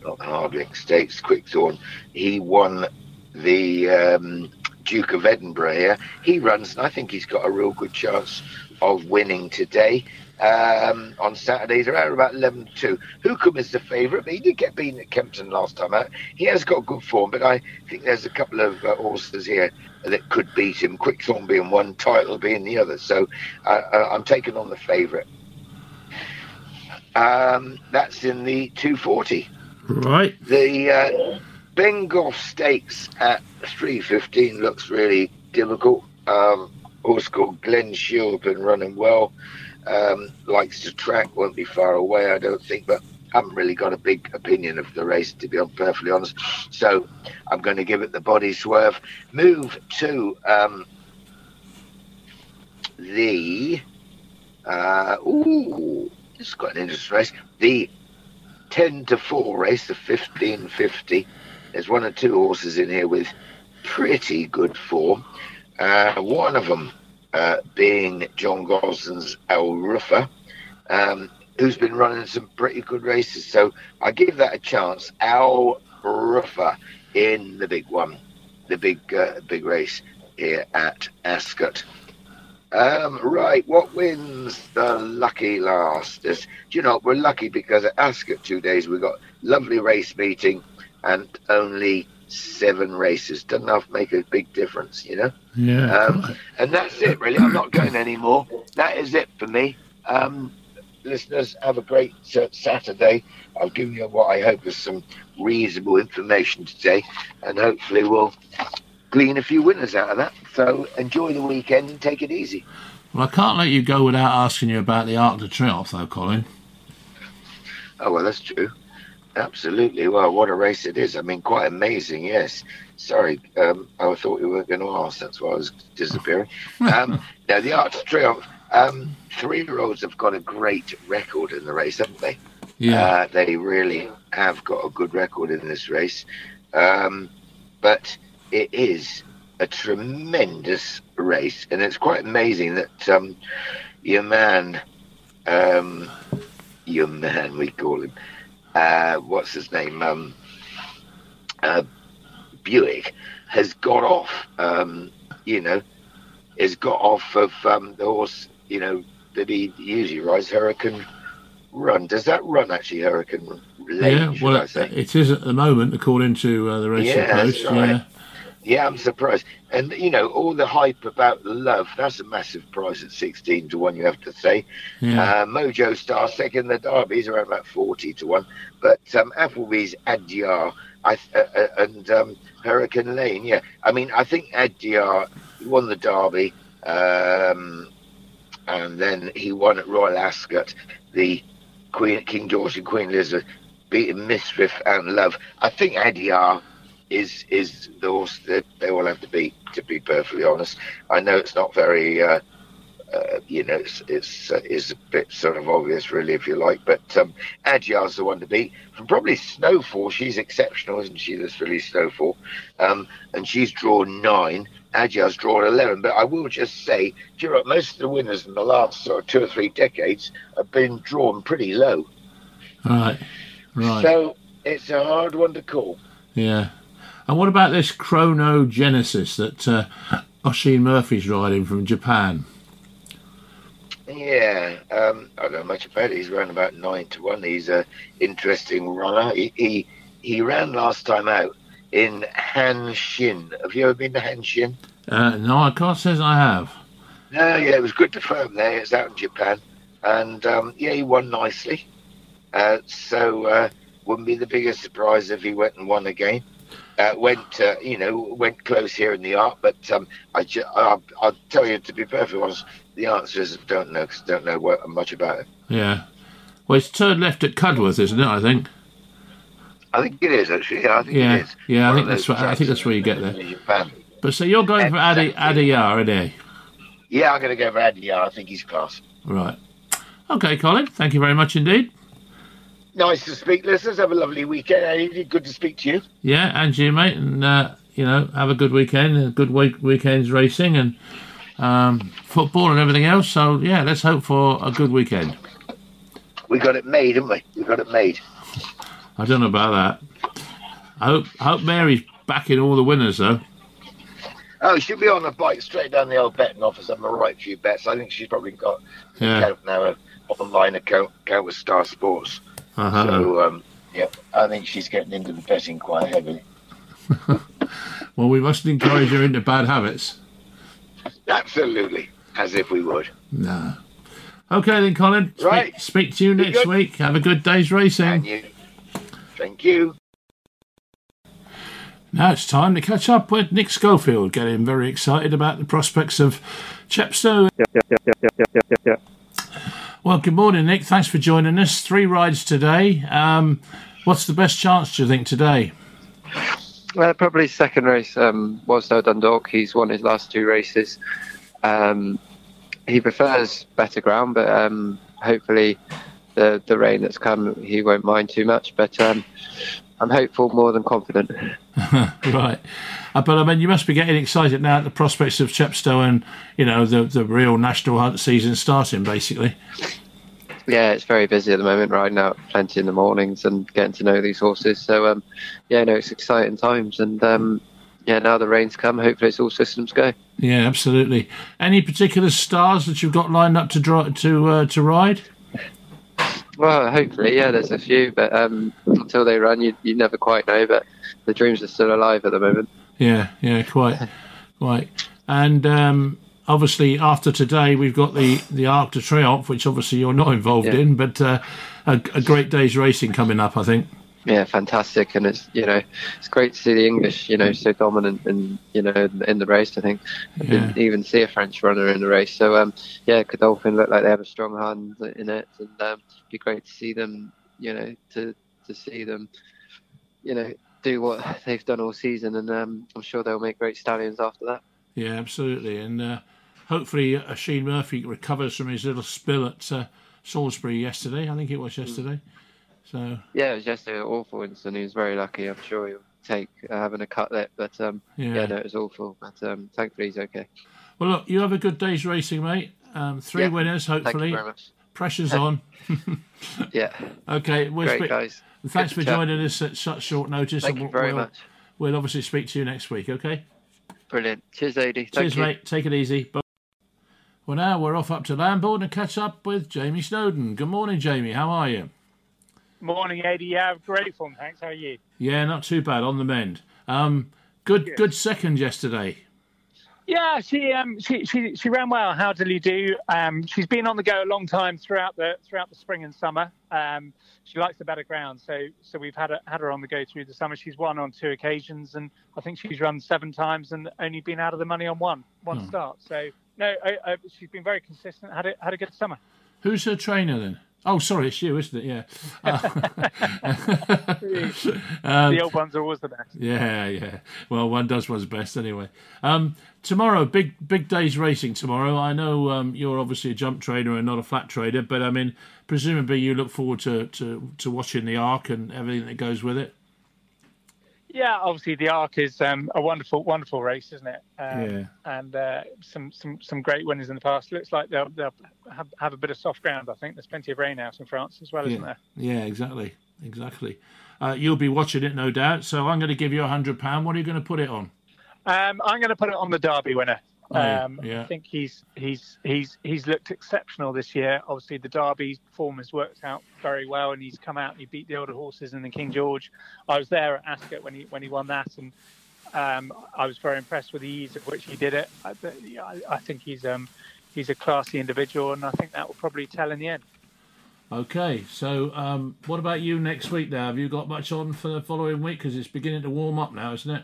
not the Hardwicke Stakes, Quickthorn. He won the um, Duke of Edinburgh here. He runs, and I think he's got a real good chance of winning today. Um, on Saturdays around about 11 to 2. Hukum is the favourite, but he did get beaten at Kempton last time out. He has got good form, but I think there's a couple of uh, horses here that could beat him. Quickthorn being one, Title being the other. So uh, uh I'm taking on the favourite. Um, that's in the 240. Right. The uh, Bengough Stakes at 315 looks really difficult. Um, horse called Glen Shiel been running well. Um, likes to track, won't be far away, I don't think, but haven't really got a big opinion of the race, to be perfectly honest. So I'm going to give it the body swerve. Move to um, the. Uh, ooh, it's quite an interesting race. The 10 to 4 race, the 1550. There's one or two horses in here with pretty good form. Uh, one of them uh, being John Gosden's Al Rufaa, um, who's been running some pretty good races. So I give that a chance. Al Rufaa in the big one, the big uh, big race here at Ascot. Um, right, what wins the lucky last? Do you know, we're lucky because at Ascot two days we got lovely race meeting and only seven races. Doesn't have to make a big difference, you know? Yeah. Um, and that's it, really. I'm not going anymore. That is it for me. Um, listeners, have a great uh, Saturday. I've given you what I hope is some reasonable information today, and hopefully we'll glean a few winners out of that. So enjoy the weekend and take it easy. Well, I can't let you go without asking you about the Arc de Triomphe, though, Colin. Oh, well, that's true. Absolutely. Well, what a race it is. I mean, quite amazing, yes. Sorry, um, I thought you weren't going to ask. That's why I was disappearing. Um, now, the Arc de Triomphe, um, three year olds have got a great record in the race, haven't they? Yeah. Uh, they really have got a good record in this race. Um, but it is a tremendous race, and it's quite amazing that um, your man, um, your man, we call him, uh, what's his name, um, uh, Buick, has got off. Um, you know, has got off of um, the horse. You know that he usually rides, Hurricane Run. Does that run actually Hurricane Lane? yeah, well, it is at the moment, according to uh, the Racing Yeah, Post. right. Yeah. Yeah, I'm surprised. And you know, all the hype about love, that's a massive price at 16 to 1, you have to say. Yeah. Uh, Mojo Star second, the Derby's around about 40 to 1. But um, Appleby's Adayar I, uh, uh, and um, Hurricane Lane, yeah. I mean, I think Adayar won the Derby, um, and then he won at Royal Ascot, the Queen, King George and Queen Elizabeth, beating Mishriff and Love. I think Adayar is is the horse that they all have to beat. To be perfectly honest, I know it's not very, uh, uh, you know, it's it's uh, is a bit sort of obvious, really, if you like. But um, Adayar's the one to beat. From probably Snowfall, she's exceptional, isn't she? This really Snowfall, um, and she's drawn nine. Adayar's drawn eleven. But I will just say, do you know, most of the winners in the last sort of two or three decades have been drawn pretty low. Right. Right. So it's a hard one to call. yeah. And what about this Chrono Genesis that uh, Oisin Murphy's riding from Japan? Yeah, um, I don't know much about it. He's around about nine to one. He's an interesting runner. He he, he ran last time out in Hanshin. Have you ever been to Hanshin? Uh, no, I can't say I have. No, yeah, it was good to firm there. It's out in Japan, and um, yeah, he won nicely. Uh, so uh, wouldn't be the biggest surprise if he went and won again. Uh, went, uh, you know, went close here in the Arc, but um, I ju- I'll, I'll tell you to be perfectly honest, the answer is I don't know 'cause I don't know what, much about it. Yeah. Well, it's turned left at Cudworth, isn't it? I think. I think it is actually. Yeah, I think Yeah, it is. yeah, I think that's what- I think that's where you get there. Japan. But so you're going for Adi Adayar, are you? Yeah, I'm going to go for Andy. Yeah, I think he's class. Right. Okay, Colin. Thank you very much indeed. Nice to speak, listeners. Have a lovely weekend, Andy. Good to speak to you. Yeah, and you, mate, and uh, you know, have a good weekend, a good week weekends racing and um, football and everything else. So yeah, let's hope for a good weekend. We got it made, haven't we? We got it made. I don't know about that. I hope I hope Mary's backing all the winners though. Oh, she'll be on the bike straight down the old betting office. I'm a right few bets. I think she's probably got Yeah. account now, an online account, account with Star Sports. Uh-huh. So, um, yeah, I think she's getting into the betting quite heavily. Well, we mustn't encourage her into bad habits. Absolutely, as if we would. No. Okay then, Colin. Speak, Right. Speak to you Be next good. week. Have a good day's racing. And you. Thank you. Now it's time to catch up with Nick Schofield, getting very excited about the prospects of Chepstow. Yeah, yeah, yeah, yeah, yeah, yeah, yeah, yeah. Well, good morning, Nick. Thanks for joining us. Three rides today. Um, what's the best chance, do you think, today? Well, probably second race. Um, Wasdale Dundalk. He's won his last two races. Um, he prefers better ground, but um, hopefully the the rain that's come, he won't mind too much. But um, I'm hopeful more than confident. right. Uh, but I mean, you must be getting excited now at the prospects of Chepstow and, you know, the, the real national hunt season starting, basically. Yeah, it's very busy at the moment. Riding out plenty in the mornings and getting to know these horses. So um, yeah, no, it's exciting times. And um, yeah, now the rain's come. Hopefully, it's all systems go. Yeah, absolutely. Any particular stars that you've got lined up to draw, to uh, to ride? Well, hopefully, yeah. There's a few, but um, until they run, you you never quite know. But the dreams are still alive at the moment. Yeah, yeah, quite, quite. And um, obviously, after today, we've got the the Arc de Triomphe, which obviously you're not involved Yeah. in, but uh, a, a great day's racing coming up, I think. Yeah, fantastic, and it's you know it's great to see the English you know so dominant and you know in, in the race. I think I didn't even see a French runner in the race. So um, yeah, Godolphin look like they have a strong hand in it, and um, be great to see them. You know to to see them. You know do what they've done all season, and um, I'm sure they'll make great stallions after that. Yeah, absolutely. And uh, hopefully, uh, Oisin Murphy recovers from his little spill at uh, Salisbury yesterday. I think it was yesterday. So Yeah, it was just an awful incident. He was very lucky. I'm sure he'll take uh, having a cut lip, but um, Yeah. yeah. no, it was awful. But um, thankfully he's okay. Well, look, you have a good day's racing, mate. Um, three Yeah. winners, Thank hopefully. you very much. Pressure's on. Yeah, Okay, we'll great speak- guys. Thanks Good for chat. joining us at such short notice. Thank and you we'll- very we'll, much. We'll obviously speak to you next week, okay? Brilliant. Cheers, Adi. Thank Cheers, you. mate. Take it easy. Bye. Well, now we're off up to Lambourn to catch up with Jamie Snowden. Good morning, Jamie. How are you? Morning, Eddie. Yeah, great fun. Thanks. How are you? Yeah, not too bad. On the mend. Um, good, good second yesterday. Yeah, she um she she, she ran well. How did he do? Um, she's been on the go a long time throughout the throughout the spring and summer. Um, she likes the better ground, so so we've had her, had her on the go through the summer. She's won on two occasions, and I think she's run seven times and only been out of the money on one one Hmm. start. So no, I, I, she's been very consistent. Had a, had a good summer. Who's her trainer then? Oh, sorry, it's you, isn't it? Yeah. Um, the old ones are always the best. Yeah, yeah. Well, one does one's best anyway. Um, tomorrow, big big days racing tomorrow. I know um, you're obviously a jump trader and not a flat trader, but I mean, presumably you look forward to, to, to watching the arc and everything that goes with it. Yeah, obviously the Arc is um, a wonderful, wonderful race, isn't it? Um, Yeah. And uh, some, some, some great winners in the past. Looks like they'll, they'll have, have a bit of soft ground. I think there's plenty of rain out in France as well, isn't there? yeah, exactly, exactly. Uh, you'll be watching it, no doubt. So I'm going to give you a hundred pound. What are you going to put it on? Um, I'm going to put it on the Derby winner. Oh, yeah, Um. I think he's he's he's he's looked exceptional this year. Obviously, the Derby form has worked out very well, and he's come out and he beat the older horses in the King George. I was there at Ascot when he when he won that, and um, I was very impressed with the ease of which he did it. I, I, I think he's um, he's a classy individual, and I think that will probably tell in the end. Okay, so um, what about you next week? Now, have you got much on for the following week? Because it's beginning to warm up now, isn't it?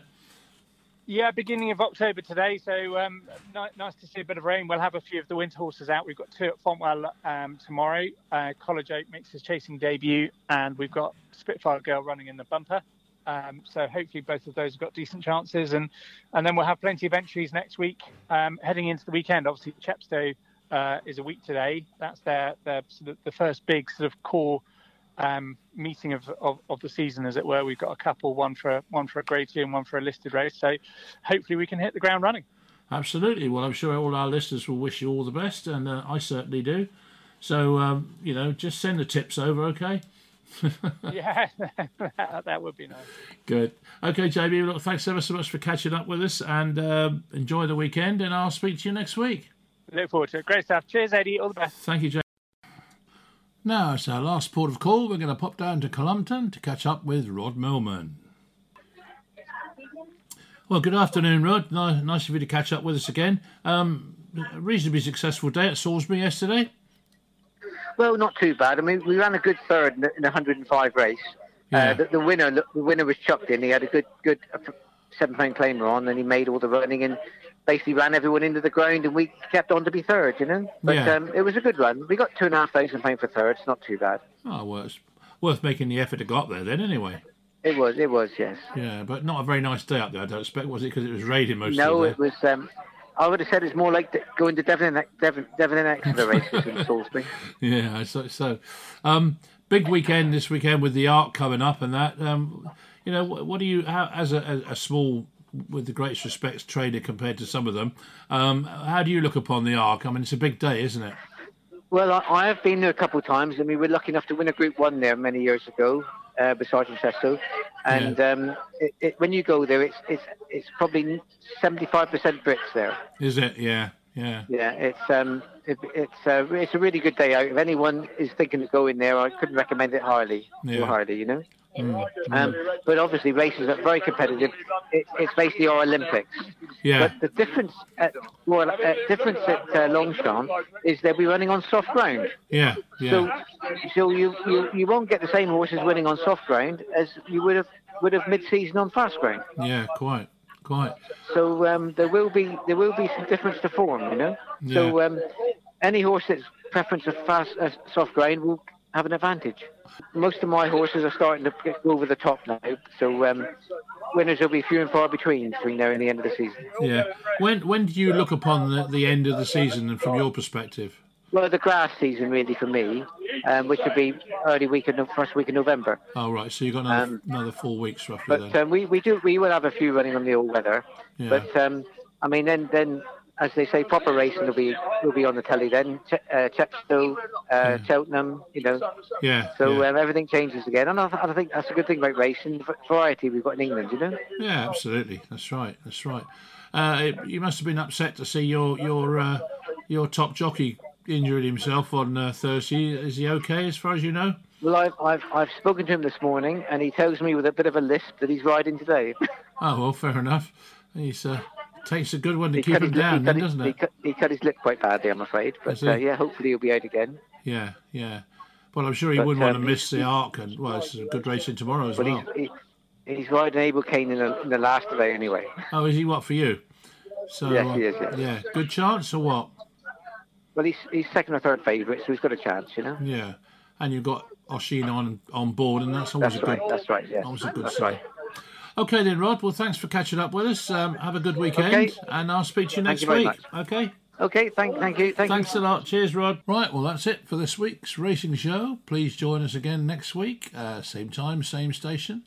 Yeah, beginning of October today, so um, ni- nice to see a bit of rain. We'll have a few of the winter horses out. We've got two at Fontwell um, tomorrow. Uh, College Oak makes his chasing debut, and we've got Spitfire Girl running in the bumper. Um, so hopefully both of those have got decent chances, and and then we'll have plenty of entries next week. Um, heading into the weekend, obviously Chepstow uh, is a week today. That's their their sort of the first big sort of core um, meeting of, of, of the season, as it were. We've got a couple, one for one for a Grade Two and one for a listed race. So hopefully we can hit the ground running. Absolutely. Well, I'm sure all our listeners will wish you all the best, and uh, I certainly do. So, um, you know, just send the tips over, okay? yeah, that, that would be nice. Good. Okay, JB, look, thanks ever so much for catching up with us, and um, enjoy the weekend, and I'll speak to you next week. Look forward to it. Great stuff. Cheers, Eddie. All the best. Thank you, JB. Now, it's our last port of call. We're going to pop down to Cullompton to catch up with Rod Millman. Well, good afternoon, Rod. Nice of you to catch up with us again. Um, reasonably successful day at Salisbury yesterday. Well, not too bad. I mean, we ran a good third in the, in the 105 race. Yeah. Uh, the, the winner, the winner was chucked in. He had a good, good seven pound claimer on, and he made all the running and basically ran everyone into the ground, and we kept on to be third. You know, but Yeah. um, it was a good run. We got two and a half thousand pound for third. It's not too bad. Oh, well, it's worth making the effort to go up there then, anyway. It was, it was, yes. Yeah, but not a very nice day up there, I don't expect, was it? Because it was raining most no, of it was. Um, I would have said it's more like going to Devon and Devon, Devon and Exeter races in Salisbury. Yeah, so, so um, big weekend this weekend with the Arc coming up and that. Um, you know, what, what do you, how, as a, a small, with the greatest respects, trader compared to some of them, um, how do you look upon the Arc? I mean, it's a big day, isn't it? Well, I, I have been there a couple of times, and we were lucky enough to win a Group One there many years ago uh, Sergeant Cecil. And um, it, it, when you go there, it's it's it's probably seventy-five percent Brits there. Is it? Yeah, yeah. Yeah, it's um, it, it's uh, it's a really good day out. If anyone is thinking of going there, I couldn't recommend it highly. Yeah. Highly, you know. Mm, Um, but obviously, races are very competitive. It, it's basically our Olympics. Yeah. But the difference at well, uh, difference at uh, Longchamp is they'll be running on soft ground. Yeah, yeah. So, so you, you, you won't get the same horses winning on soft ground as you would have would have mid-season on fast ground. yeah, quite, quite. So um, there will be there will be some difference to form, you know. So Yeah. um, any horse that's preference of fast uh, soft ground will have an advantage. Most of my horses are starting to get- go over the top now, so um, winners will be few and far between between now and the end of the season. Yeah. When when do you look upon the, the end of the season and from your perspective? Well, the grass season really for me, um, which would be early week of first week of November. Oh, right. So you've got another, Um, another four weeks roughly But then. um, we, we do we will have a few running on the all weather. Yeah. But um, I mean, then then as they say, proper racing will be will be on the telly then. Ch- uh, Chepstow, uh, Cheltenham, you know. Yeah. So yeah. um, everything changes again, and I, I think that's a good thing about racing. Variety we've got in England, you know. Yeah, absolutely. That's right. That's right. Uh, it, you must have been upset to see your your uh, your top jockey injured himself on uh, Thursday. Is he okay, as far as you know? Well, I've, I've I've spoken to him this morning, and he tells me with a bit of a lisp that he's riding today. Oh well, fair enough. He's uh, takes a good one to he keep him lip- down, he then, doesn't he it? cut, he cut his lip quite badly, I'm afraid. But uh, yeah, hopefully he'll be out again. Yeah, yeah. Well, I'm sure he But, wouldn't want to um, miss the arc, and well, it's a good racing tomorrow as But well. he's he, he's riding Abel Kane in the, in the last today anyway. Oh, is he what for you? So Yes, he is, yes. Yeah, good chance or what? Well, he's he's second or third favourite, so he's got a chance, you know. Yeah, and you've got Oisin on on board, and that's always That's a good. right. That's right. Yeah. Always a good That's sign. right. Okay then, Rod. Well, thanks for catching up with us. Um, have a good weekend, Okay. and I'll speak to you next you week. Okay. Okay. Thank thank you. Thank Thanks you. a lot. Cheers, Rod. Right. Well, that's it for this week's racing show. Please join us again next week, uh, same time, same station.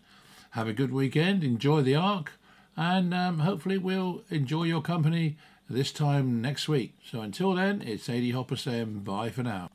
Have a good weekend. Enjoy the arc, and um, hopefully we'll enjoy your company this time next week. So until then, it's 80 Hopper saying bye for now.